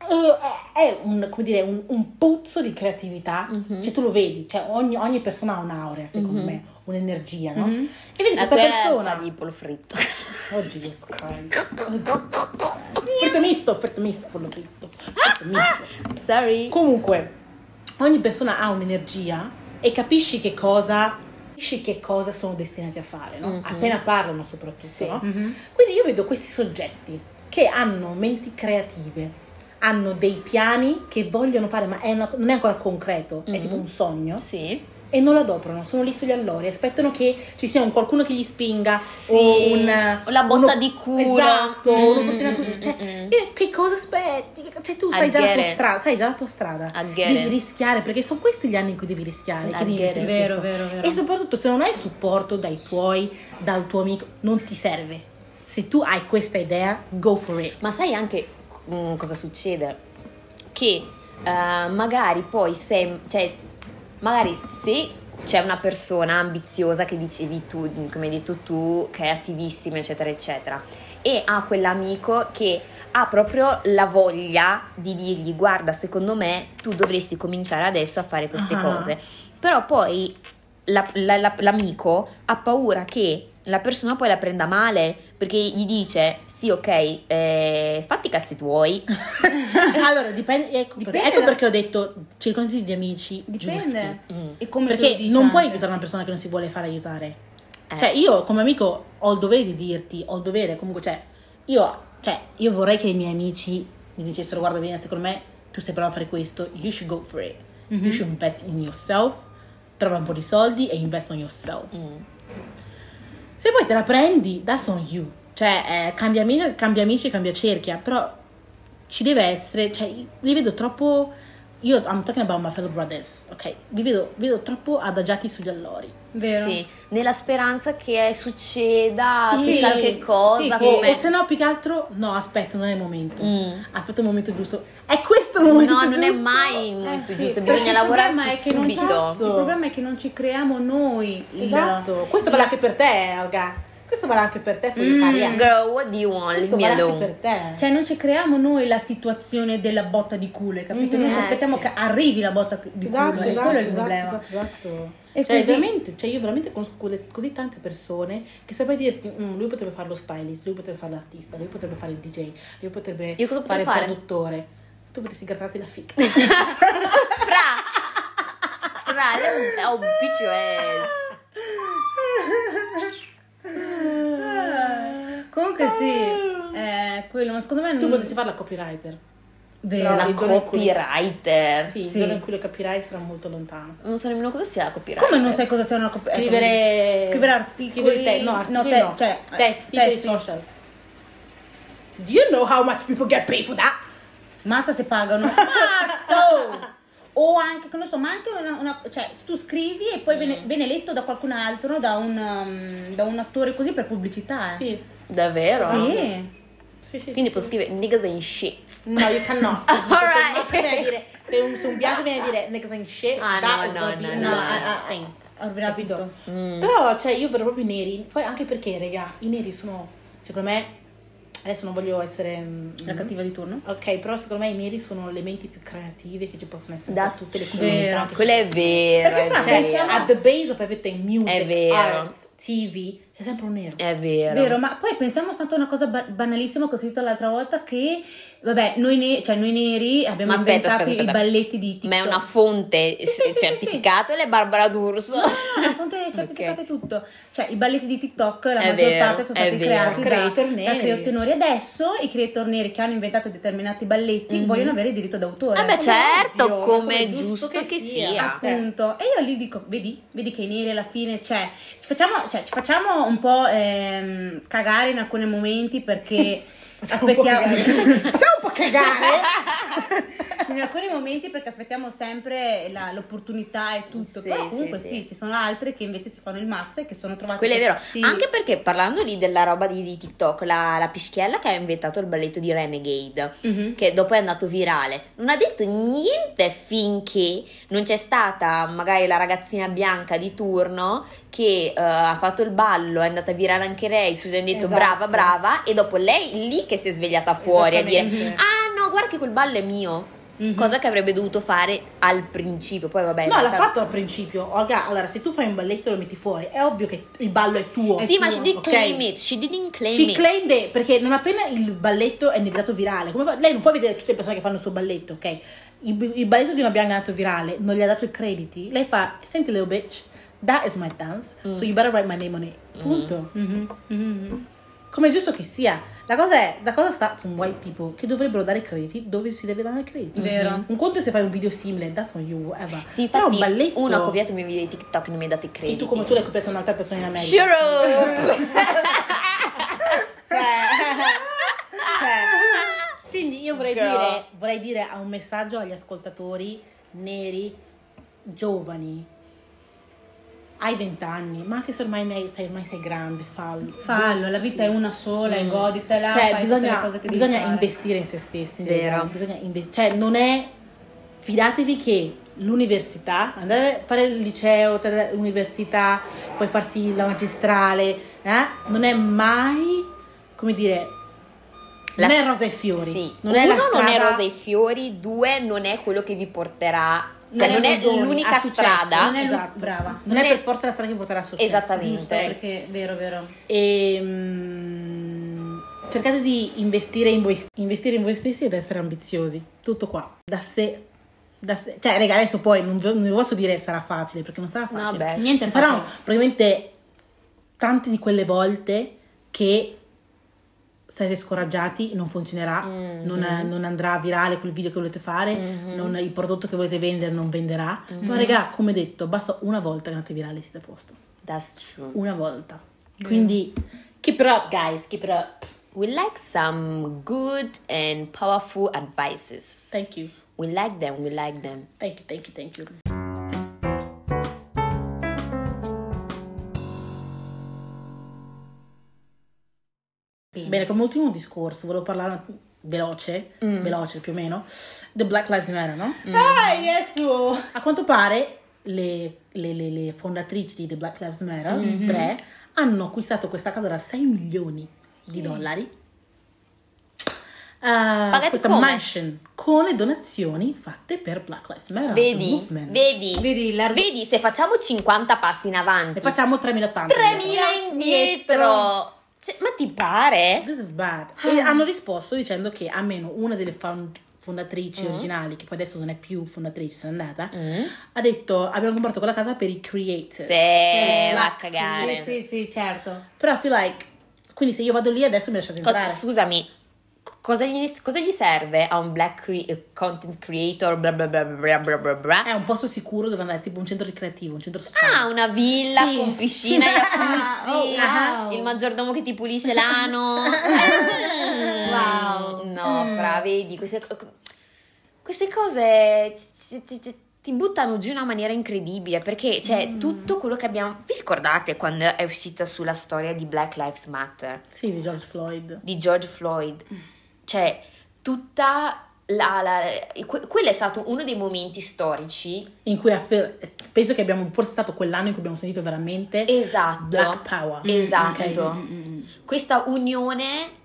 eh, è un, come dire, un, un puzzo di creatività, Mhm. cioè tu lo vedi, cioè ogni, ogni persona ha un'aurea secondo Mhm. me, un'energia, no? Mhm. E vedi La questa persona, di pollo fritto. oh Jesus Christ, fritto misto, fritto misto, pollo fritto, fritto misto. Sorry. Comunque, ogni persona ha un'energia e capisci che cosa, capisci che cosa sono destinati a fare, no? Mhm. Appena parlano soprattutto, Sì. no? Mhm. Quindi io vedo questi soggetti che hanno menti creative, hanno dei piani che vogliono fare, ma è una- non è ancora concreto, è Mhm. tipo un sogno, Sì. E non lo adoprano, sono lì sugli allori, aspettano che ci sia un qualcuno che gli spinga Sì, o un, la botta uno- di culo. Esatto, Mm, un'opportunità mm, così. mm, Cioè, mm. e che cosa aspetti? Cioè, tu sai già la strada, sai già la tua strada. Get Devi rischiare, perché sono questi gli anni in cui devi rischiare. Vero, vero, vero. E soprattutto se non hai supporto dai tuoi, dal tuo amico, non ti serve. Se tu hai questa idea, go for it. Ma sai anche mm, cosa succede? Che eh, magari poi se, cioè, magari se c'è una persona ambiziosa che dicevi tu, come hai detto tu, che è attivissima, eccetera, eccetera, e ha quell'amico che ha proprio la voglia di dirgli guarda, secondo me tu dovresti cominciare adesso a fare queste Ah. cose. Però poi la- la- la- l'amico ha paura che la persona poi la prenda male perché gli dice sì ok eh, fatti i cazzi tuoi allora, dipende, ecco, Dipende ecco da- perché ho detto circondati di amici giusti. Dipende. Mm. E come Perché non puoi aiutare una persona che non si vuole fare aiutare. Eh. Cioè, io come amico ho il dovere di dirti, ho il dovere, comunque, cioè, io, cioè, io vorrei che i miei amici mi dicessero, guarda bene, secondo me tu sei bravo a fare questo, you should go for it. Mhm. You should invest in yourself, trova un po' di soldi e invest on yourself. Mm. Se poi te la prendi, that's on you. Cioè, eh, cambia, amici, cambia amici, cambia cerchia, però ci deve essere, cioè, li vedo troppo, io, I'm talking about my fellow brothers, ok? Vi vedo, vedo troppo adagiati sugli allori. Vero? Sì, nella speranza che succeda Sì, chissà che cosa sì, o, come o se no, più che altro, no, aspetta, non è il momento. Mm. Aspetta il momento giusto. È questo il momento No, giusto. non è mai il momento Eh, sì, giusto, bisogna il lavorare problema è che non subito. Esatto. Il problema è che non ci creiamo noi il... Esatto, questo vale anche per te, Olga. Questo vale anche per te, Mm. Girl, what do you want? Questo vale anche per te. Cioè, non ci creiamo noi la situazione della botta di culo, capito? Mhm. Noi ci Eh, aspettiamo sì. che arrivi la botta di Esatto, culo, esatto, quello è il esatto, problema. esatto, esatto. E cioè, così- veramente, cioè, io veramente conosco così tante persone che saprei dirti, "Mm, lui potrebbe fare lo stylist, lui potrebbe fare l'artista, lui potrebbe fare il DJ, lui potrebbe Io cosa fare potrei il fare? produttore. Tu potresti grattarti la fica. Fra! Fra, lei è un bitch ass. Comunque sì, eh, quello, ma secondo me tu non... potresti fare la copywriter. Vero. La in cui- copywriter. Sì, il Sì. giorno in cui lo capirai sarà molto lontano. Non so nemmeno cosa sia la copywriter. Come non sai cosa sia una cop- Scrivere, scrivere articoli? scrivere te- no, articoli te- no, cioè, testi testi. social. Do you know how much people get paid for that? Mazza se pagano. Mazzo! O anche, che non so, ma anche una, una- cioè, tu scrivi e poi Mm. viene, viene letto da qualcun altro, da un, um, da un attore così per pubblicità. eh. Sì. Davvero? Sì. Sì, sì, Quindi sì, sì. scrivere niggas ain't shit. No, you cannot. Alright. Se un maschio viene a dire- Se un, se un bianco viene a dire niggas ain't shit, Ah, that no, no, no, no, of no. Ah, ah. Ha rovinato Capito? Mm. Però, cioè, io vedo proprio i neri, poi anche perché, raga, i neri sono, secondo me, adesso non voglio essere... mm, La cattiva di turno? Ok, però secondo me i neri sono le menti più creative che ci possono essere Da tutte le vero. comunità. Quello è vero, Perché è fra- Cioè, vero. at the base of everything, music, È vero. art, TV, c'è sempre un nero. È vero. Vero, ma poi pensiamo stato a una cosa ba- banalissima che ho sentito l'altra volta che, vabbè, noi, ne- cioè, noi neri abbiamo aspetta, inventato aspetta, i aspetta. balletti di TikTok. Ma è una fonte Sì, sì, sì, sì, certificata e è Barbara D'Urso? No, no, no, fonte certificata e tutto. Cioè, i balletti di TikTok, la È maggior vero, parte sono è stati vero. creati da, Creator da neri. creator neri. Adesso i creator neri che hanno inventato determinati balletti Mhm. vogliono avere il diritto d'autore. Eh beh, certo, ovvio, come come è giusto giusto che che sia. sia. appunto. E io lì dico, vedi, vedi che i neri alla fine, cioè, ci facciamo, cioè, ci facciamo un po' ehm, cagare in alcuni momenti perché aspettiamo. Facciamo un po' cagare. in alcuni momenti perché aspettiamo sempre la- l'opportunità e tutto. Sì, Però sì, comunque sì. sì, ci sono altre che invece si fanno il mazzo e che sono trovate Quello è vero, Sì. anche perché parlando lì della roba di, di TikTok, la, la pischiella che ha inventato il balletto di Renegade, Mhm. che dopo è andato virale, non ha detto niente finché non c'è stata magari la ragazzina bianca di turno che eh, ha fatto il ballo, è andata virale anche lei, tutti hanno detto Esatto. brava, brava, e dopo lei lì che si è svegliata fuori a dire ah no, guarda che quel ballo è mio. Mhm. Cosa che avrebbe dovuto fare al principio, poi vabbè. No, l'ha fatto al principio. Olga, allora, se tu fai un balletto e lo metti fuori, è ovvio che il ballo è tuo. Sì, ma tuo, she didn't ok? claim it, she didn't claim She it. claimed it, perché non appena il balletto è diventato virale, come fa- lei non può vedere tutte le persone che fanno il suo balletto, ok? Il, il balletto di una bianca è andato virale, non gli ha dato i crediti. Lei fa, senti little bitch, that is my dance, Mm. so you better write my name on it. Punto. Mhm, mhm. Come è giusto che sia. La cosa è, la cosa sta con white people che dovrebbero dare crediti dove si deve dare crediti. Vero. Un conto è se fai un video simile, that's on you, whatever. Sì, Però infatti un balletto... uno ha copiato il mio video di TikTok e non mi ha dato i Sì, crediti. tu come tu l'hai copiato un'altra persona in America. Up! Cioè, cioè, quindi io vorrei Girl. dire, vorrei dire a un messaggio agli ascoltatori neri, giovani, hai vent'anni, ma anche se ormai ne- sei, ormai sei grande, fallo. Fallo, la vita è una sola e Mm. goditela, Cioè, bisogna, bisogna investire in se stessi. Vero. Bisogna inve- cioè, non è. Fidatevi che l'università, andare a fare il liceo, l'università, poi farsi la magistrale, eh, non è mai, come dire, non La- è rosa e fiori. Sì. Non è Uno la non è rosa e fiori, due non è quello che vi porterà, Non cioè è non è soldoni, l'unica strada. Non è Esatto. brava. Non, Non è, è- per forza la strada che porterà a successo. Esattamente. Giusto, perché vero, vero. E mm, cercate di investire in, voi, investire in voi stessi ed essere ambiziosi. Tutto qua. Da sé. Da sé. Cioè, raga, adesso poi non, vi- non vi posso dire sarà facile perché non sarà facile. Vabbè. Niente è Ci saranno probabilmente tante di quelle volte che sarete scoraggiati, non funzionerà, Mhm. non, non andrà virale quel video che volete fare, Mhm. non- il prodotto che volete vendere non venderà. Mhm. Ma raga, come detto, basta una volta che andate virale e siete a posto. That's true. Una volta. Quindi, keep it up, guys, keep it up. We like some good and powerful advices. Thank you. We like them, we like them. Thank you, thank you, thank you. Bene, come ultimo discorso, volevo parlare veloce, veloce più o meno, The Black Lives Matter, no? Ah, Yesu! A quanto pare le, le- le- le fondatrici di The Black Lives Matter, tre, hanno acquistato questa casa da 6 milioni di dollari. Uh, questa come? mansion con le donazioni fatte per Black Lives Matter. Vedi, movement. vedi, Vedi, l'arg- vedi, se facciamo 50 passi in avanti, E facciamo 3080. 3000 indietro. Cioè, ma ti pare? This is bad. E hanno risposto dicendo che almeno una delle found- fondatrici originali, che poi adesso non è più fondatrice, se n'è andata, Mm. ha detto abbiamo comprato quella casa per i creators. Se va a cagare. Sì, sì, sì, certo. Però I feel like, quindi se io vado lì adesso mi lasciate entrare. scusami, cosa gli, cosa gli serve a un black cre- eh, content creator? Bla bla bla bla bla bla bla? È un posto sicuro dove andare, tipo un centro ricreativo, un centro sociale. Ah, una villa Sì. con piscina e jacuzzi, Oh, wow. il maggiordomo che ti pulisce l'ano. Wow. No, fra, vedi, queste, queste cose ti, buttano giù in una maniera incredibile perché c'è tutto quello che abbiamo... Vi ricordate quando è uscita sulla storia di Black Lives Matter? Sì, di George Floyd. di George Floyd. Cioè, tutta la, la- que- quello è stato uno dei momenti storici In cui feel- penso che abbiamo forse stato quell'anno in cui abbiamo sentito veramente esatto. Black Power. Esatto. Ok. Questa unione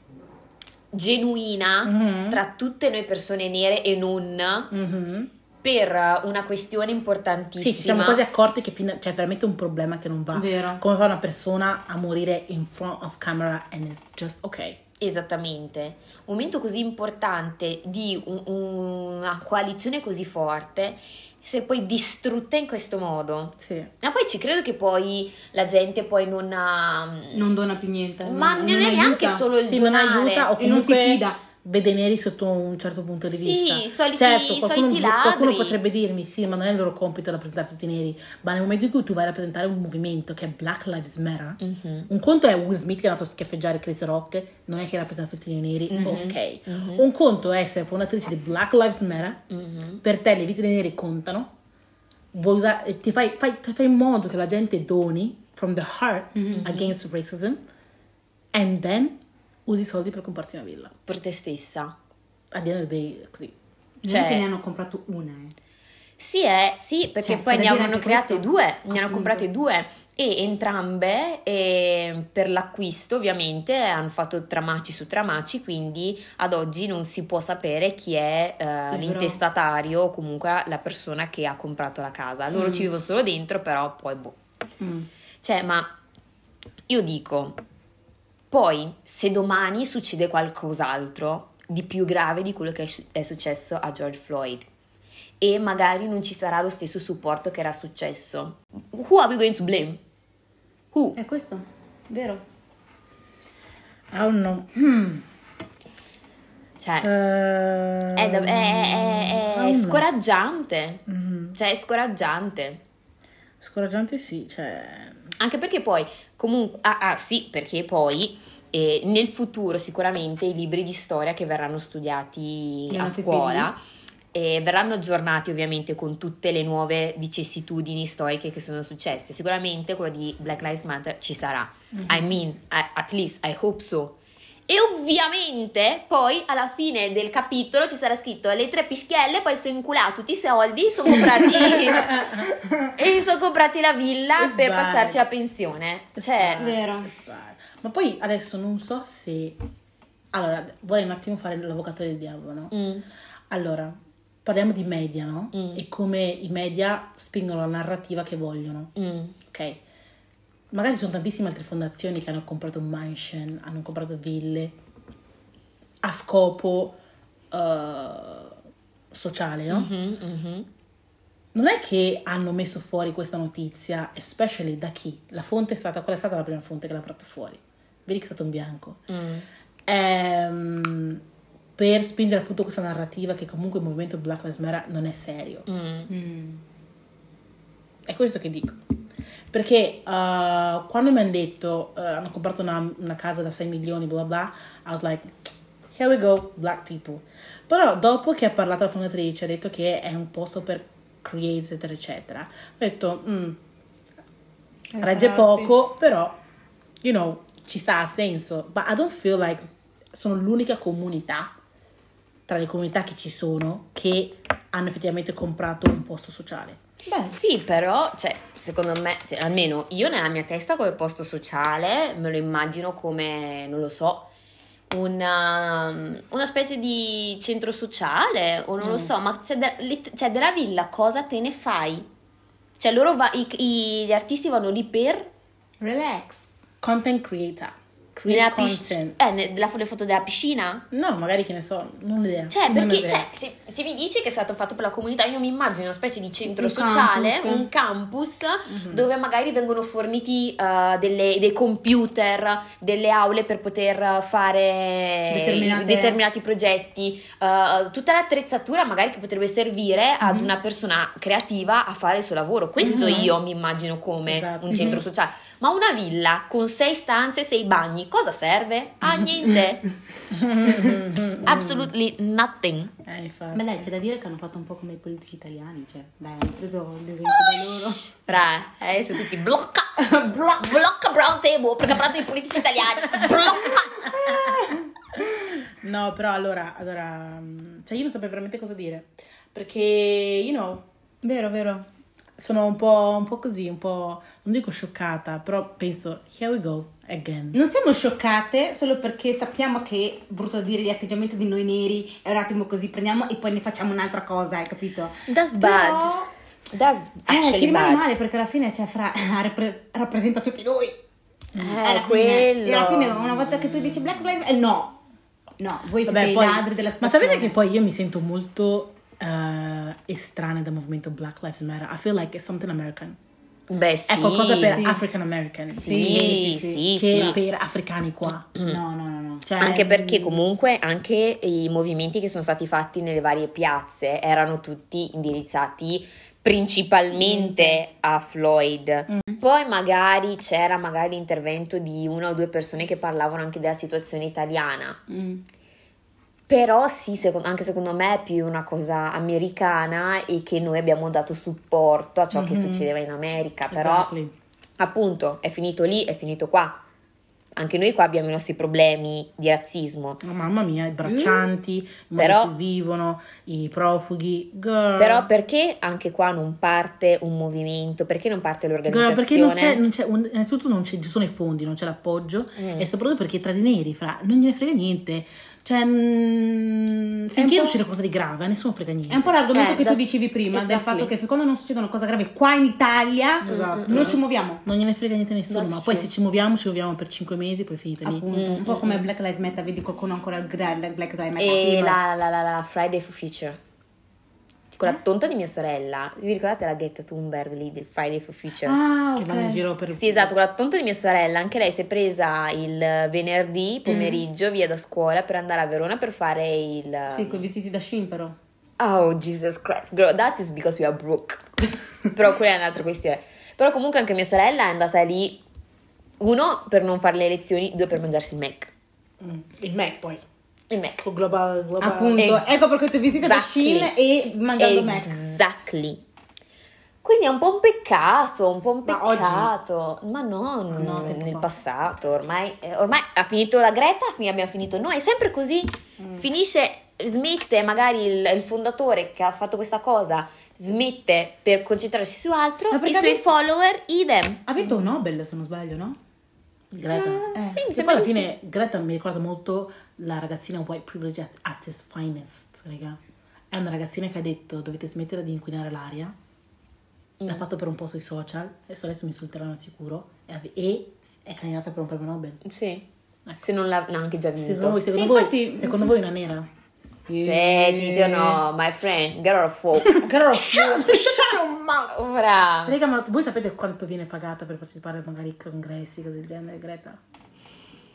genuina Mhm. tra tutte noi persone nere e non Mhm. per una questione importantissima. Sì, ci siamo quasi accorti che c'è veramente un problema che non va. Vero. Come fa una persona a morire in front of camera and it's just ok. Esattamente, un momento così importante di un- una coalizione così forte, se poi distrutta in questo modo. Sì. Ma poi ci credo che poi la gente poi non ha... Non dona più niente. ma non, è aiuta. neanche solo il Sì, non donare. aiuta o E non si comunque fida. Vede neri sotto un certo punto di Sì, vista. i soliti- certo, qualcuno, soliti qualcuno ladri. potrebbe dirmi sì, ma non è il loro compito rappresentare tutti i neri. Ma nel momento in cui tu vai a rappresentare un movimento che è Black Lives Matter, Mhm. un conto è Will Smith che è andato a schiaffeggiare Chris Rock, non è che rappresenta tutti i neri, Mhm. ok. Un conto è essere fondatrice di Black Lives Matter, Mhm. per te le vite dei neri contano, vuoi usa- e ti fai, fai, fai in modo che la gente doni from the heart Mhm. against racism, and then usi i soldi per comprarti una villa. Per te stessa. A the end of the day, così. Cioè- che ne hanno comprato una, eh. Sì, eh, sì, perché Cioè, poi ne hanno create questo. due, ne hanno Appunto. comprate due e entrambe eh, per l'acquisto ovviamente hanno fatto tramaci su tramaci, quindi ad oggi non si può sapere chi è eh, l'intestatario o comunque la persona che ha comprato la casa. Loro ci vivono solo dentro, però poi boh. Mm. Cioè, ma io dico, poi se domani succede qualcos'altro di più grave di quello che è, su- è successo a George Floyd e magari non ci sarà lo stesso supporto che era successo, who are we going to blame? Who? È questo? Vero? I don't know. Cioè, Eh, è, da- è- è- è- know. scoraggiante, Mhm. cioè è scoraggiante. Scoraggiante sì, cioè... Anche perché poi, comunque, ah, ah, sì, perché poi eh, nel futuro sicuramente i libri di storia che verranno studiati Nei a scuola eh, verranno aggiornati ovviamente con tutte le nuove vicissitudini storiche che sono successe. Sicuramente quello di Black Lives Matter ci sarà. I mean, I- at least I hope so. E ovviamente poi alla fine del capitolo ci sarà scritto le tre pischielle, poi sono inculati tutti i soldi, sono comprati e sono comprati la villa per passarci la pensione. Cioè, Vero. Ma poi adesso non so se... Allora, vorrei un attimo fare l'avvocato del diavolo, no? mm, Allora, parliamo di media, no? Mm. E come i media spingono la narrativa che vogliono, mm, ok? Magari ci sono tantissime altre fondazioni che hanno comprato mansion, hanno comprato ville a scopo eh, sociale, no? mhm, mhm. Non è che hanno messo fuori questa notizia, especially da chi? La fonte è stata, qual è stata la prima fonte che l'ha portata fuori? Vedi che è stato un bianco. Mm. Ehm, per spingere appunto questa narrativa che comunque il movimento Black Lives Matter non è serio. Mm. Mm. È questo che dico. Perché uh, quando mi hanno detto uh, hanno comprato una, una casa da 6 milioni, bla bla, I was like, here we go, black people. Però dopo che ha parlato la fondatrice, ha detto che è un posto per creators, eccetera, eccetera, ho detto, mm, regge poco, però, you know, ci sta a senso. But I don't feel like sono l'unica comunità tra le comunità che ci sono che hanno effettivamente comprato un posto sociale. Beh, Sì, però, cioè, secondo me, cioè, almeno io nella mia testa come posto sociale me lo immagino come, non lo so, una, una specie di centro sociale o non lo so, ma c'è, de- lit- cioè, della villa cosa te ne fai? Cioè, loro va- i- i- gli artisti vanno lì per relax. Content creator. Nella Create pisc- content. eh, ne- la, le foto della piscina? No, magari che ne so, non ho idea. Cioè, perché cioè, se, se mi dici che è stato fatto per la comunità, io mi immagino una specie di centro Un sociale, campus. un campus Mhm. dove magari vengono forniti eh, delle- dei computer, delle aule per poter fare determinati progetti, eh, tutta l'attrezzatura magari che potrebbe servire ad Mhm. una persona creativa a fare il suo lavoro. Questo io mi immagino come Esatto. un centro sociale. Ma una villa con sei stanze, sei bagni, cosa serve? Ah, niente. Absolutely nothing. Eh, infatti. Beh, dai, c'è da dire che hanno fatto un po' come i politici italiani, cioè, dai, hanno preso l'esempio da loro. Fra, eh, se tutti blocca, blocca, blocca Brown Table perché ha parlato di politici italiani, blocca. No, però allora, allora, mm, cioè io non sapevo veramente cosa dire, perché, you know, Vero, vero. Sono un po', un po' così, un po', non dico scioccata, però penso, here we go, again. Non siamo scioccate solo perché sappiamo che, brutto da dire, l'atteggiamento di noi neri è un attimo così, prendiamo e poi ne facciamo un'altra cosa, hai capito? That's Però, That's eh, ci rimane male perché alla fine, cioè, fra, rappre- rappresenta tutti noi. alla Eh, fine. quello. E alla fine, una volta che tu dici Black Lives eh, no. No, voi siete Vabbè, i poi- ladri della ma situazione. sapete che poi io mi sento molto eh, estranea dal movimento Black Lives Matter. I feel like it's something American. Beh, sì. È qualcosa per sì. African American. Sì, sì, che sì. per africani qua. No, no, no, no. Cioè, Anche perché comunque anche i movimenti che sono stati fatti nelle varie piazze erano tutti indirizzati principalmente a Floyd. Poi magari c'era magari l'intervento di una o due persone che parlavano anche della situazione italiana. Però sì, secondo- anche secondo me è più una cosa americana e che noi abbiamo dato supporto a ciò che succedeva in America. Però Exactly. appunto è finito lì, è finito qua. Anche noi qua abbiamo i nostri problemi di razzismo. Oh, mamma mia, i braccianti, i Mm. Però- che vivono, i profughi. Girl. Però perché anche qua non parte un movimento? Perché non parte Girl, l'organizzazione? perché non c'è, non c'è un- innanzitutto non ci sono i fondi, non c'è l'appoggio Mm. e soprattutto perché tra di neri, fra, non gliene frega niente. Cioè, mm, finché po'- non succede qualcosa di grave, a nessuno frega niente. È un po' l'argomento Eh, che tu dicevi prima, del exactly. fatto che quando non succedono cose gravi qua in Italia, Esatto. non ci muoviamo. Non gliene frega niente a nessuno, That's ma poi true. se ci muoviamo, ci muoviamo per 5 mesi, poi finite lì. Appunto, un po' come Black Lives Matter, vedi qualcuno ancora grande Black Lives Matter. E Sì, ma- la, la, la, la Friday for Future. Quella tonta di mia sorella. Vi ricordate la Greta Thunberg lì del Friday for Future? Ah, Che vanno in giro per... Sì, esatto, quella tonta di mia sorella, anche lei si è presa il venerdì pomeriggio via da scuola per andare a Verona per fare il... Sì, con i vestiti da Shin però. Oh, Jesus Christ, girl, that is because we are broke. Però quella è un'altra questione. Però comunque anche mia sorella è andata lì, uno, per non fare le lezioni, due, per mangiarsi il Mac. Mm, Il Mac poi. Il Mac. Con global, global. Appunto, Eh, ecco perché tu vestiti da exactly. Shin e mangiando Mac. Exactly. Quindi è un po' un peccato, un po' un Ma peccato. Ma non No, nel passato, ormai, eh, ormai ha finito la Greta, abbiamo finito noi, è sempre così. Mm. Finisce, smette magari il, il fondatore che ha fatto questa cosa, smette per concentrarsi su altro, Ma i suoi ave- follower idem. Ha vinto un Nobel se non sbaglio, no? Greta. Eh, sì, mi E poi alla fine Greta mi ricorda molto la ragazzina white privilege at, at its finest, raga. È una ragazzina che ha detto dovete smettere di inquinare l'aria. Mm. L'ha fatto per un po' sui social, adesso adesso mi insulteranno sicuro. E, e è candidata per un premio Nobel. Sì. Ecco. Se non l'ha anche già vinto. Secondo voi, secondo Sì, voi, infatti- secondo voi è una nera? Cioè, ti dico no, my friend, get out of folk. Girl, shut your mouth! Ora. Raga, ma voi sapete quanto viene pagata per partecipare magari ai congressi, cose del genere, Greta?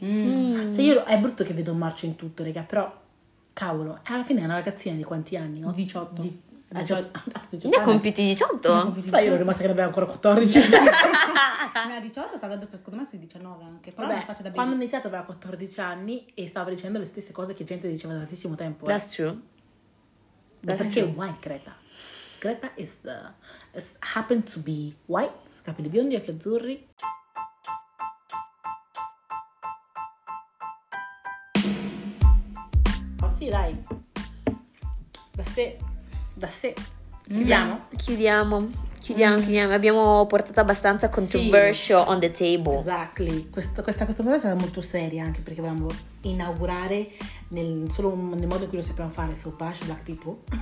Mm. Cioè io, è brutto che vedo un marcio in tutto, raga, però, cavolo, alla fine è una ragazzina di quanti anni? no? 18. Di, Ah, 18. Ne ha compiuti 18? Beh, io ero rimasta che ne aveva ancora 14. Ne ha 18, sta andando per secondo me sui 19 anche. Però Vabbè, la faccia da quando ho iniziato aveva 14 anni e stava dicendo le stesse cose che gente diceva da tantissimo tempo. eh. That's true. That's perché true. white Greta? Greta is the is happen to be white, capelli biondi, occhi azzurri. dai. Da sé, da sé. Mm. Chiudiamo? Chiudiamo. Chiudiamo, chiudiamo. Abbiamo portato abbastanza controversial on the table. Exactly. Questo- questa, questa cosa è stata molto seria anche perché volevamo inaugurare nel, solo nel modo in cui lo sappiamo fare, so bash black people.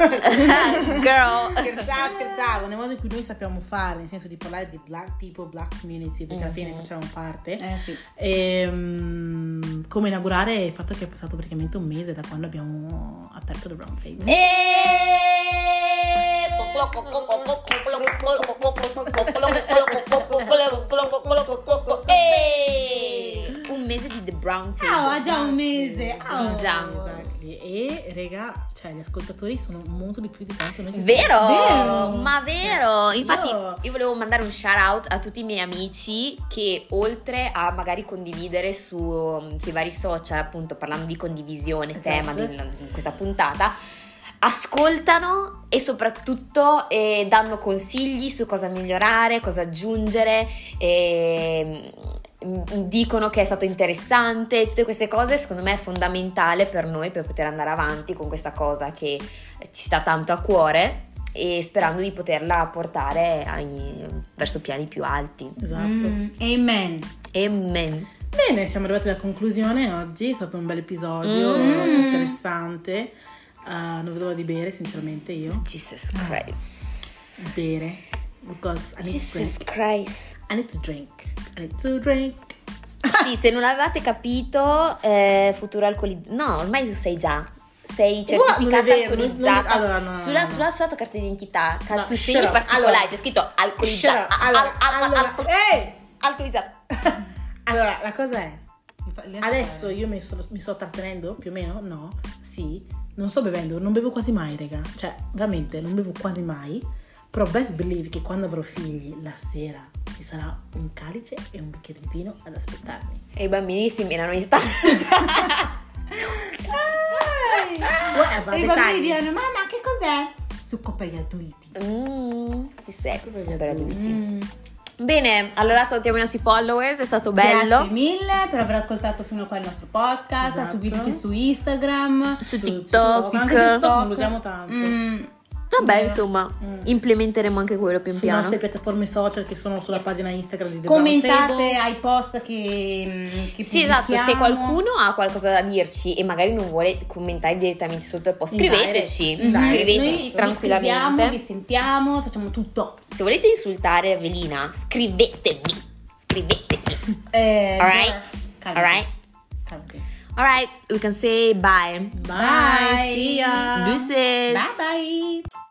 Girl. scherzavo, scherzavo, nel modo in cui noi sappiamo fare, nel senso di parlare di black people, black community, perché alla fine Mhm. facciamo parte. Eh sì. Ehm, come inaugurare il fatto che è passato praticamente un mese da quando abbiamo aperto The Brown Table. E un mese di The Brown Ah, Table. già un mese. Ah, Di. Exactly. E raga, cioè gli ascoltatori sono molto di più di quanto noi Vero? Vero? Ma vero! Infatti io volevo mandare un shout out a tutti i miei amici che oltre a magari condividere su, sui vari social, appunto parlando di condivisione, Esatto. tema di, di questa puntata, ascoltano e soprattutto eh, danno consigli su cosa migliorare, cosa aggiungere. E, mm, dicono che è stato interessante, tutte queste cose secondo me è fondamentale per noi per poter andare avanti con questa cosa che ci sta tanto a cuore e sperando di poterla portare ai- verso piani più alti. Esatto. Mm, amen. Amen. Bene, siamo arrivati alla conclusione oggi, è stato un bel episodio, Mm. interessante. Uh, non vedo l'ora di bere, sinceramente io. Jesus Christ. Bere. Because I need to Jesus drink. Christ. I need to drink. I need to drink. Sì, se non avevate capito, eh, futuro alcolizzato. No, ormai tu sei già. Sei certificata alcolizzata. non- allora, no, sulla, no. sulla sua carta d'identità, No, shut segni particolari, Allora. c'è scritto Shut alcolizzata. up. Allora, allora, ehi! alcolizzata. Allora, la cosa è, adesso io mi sto, mi sto trattenendo, più o meno? No, sì. Non sto bevendo, non bevo quasi mai, raga. Cioè, veramente, non bevo quasi mai. Però best believe che quando avrò figli, la sera ci sarà un calice e un bicchiere di vino ad aspettarmi. E i bambini si menano in stanza. Whatever, E i bambini dicono, mamma che cos'è? Succo per gli adulti. Mmm, che sex Per gli adulti. Mm. Bene, allora salutiamo i nostri followers, è stato bello. Grazie mille per aver ascoltato fino a qua il nostro podcast. Esatto. Seguiteci su Instagram. Su Su- TikTok. su- TikTok non lo usiamo tanto. Mm, Vabbè, insomma, Mm. implementeremo anche quello pian Sulle piano. nostre piattaforme social che sono sulla pagina Instagram di The commentate ai post che, che Sì, esatto, se qualcuno ha qualcosa da dirci e magari non vuole commentare direttamente sotto il post, In scriveteci. In direct. scriveteci Noi tranquillamente. vi sentiamo, facciamo tutto. Se volete insultare Evelina, scrivetemi, scrivetemi. Eh, Alright? calmati, Alright? calmati. Alright, we can say bye. Bye, see ya. Deuces. Bye bye.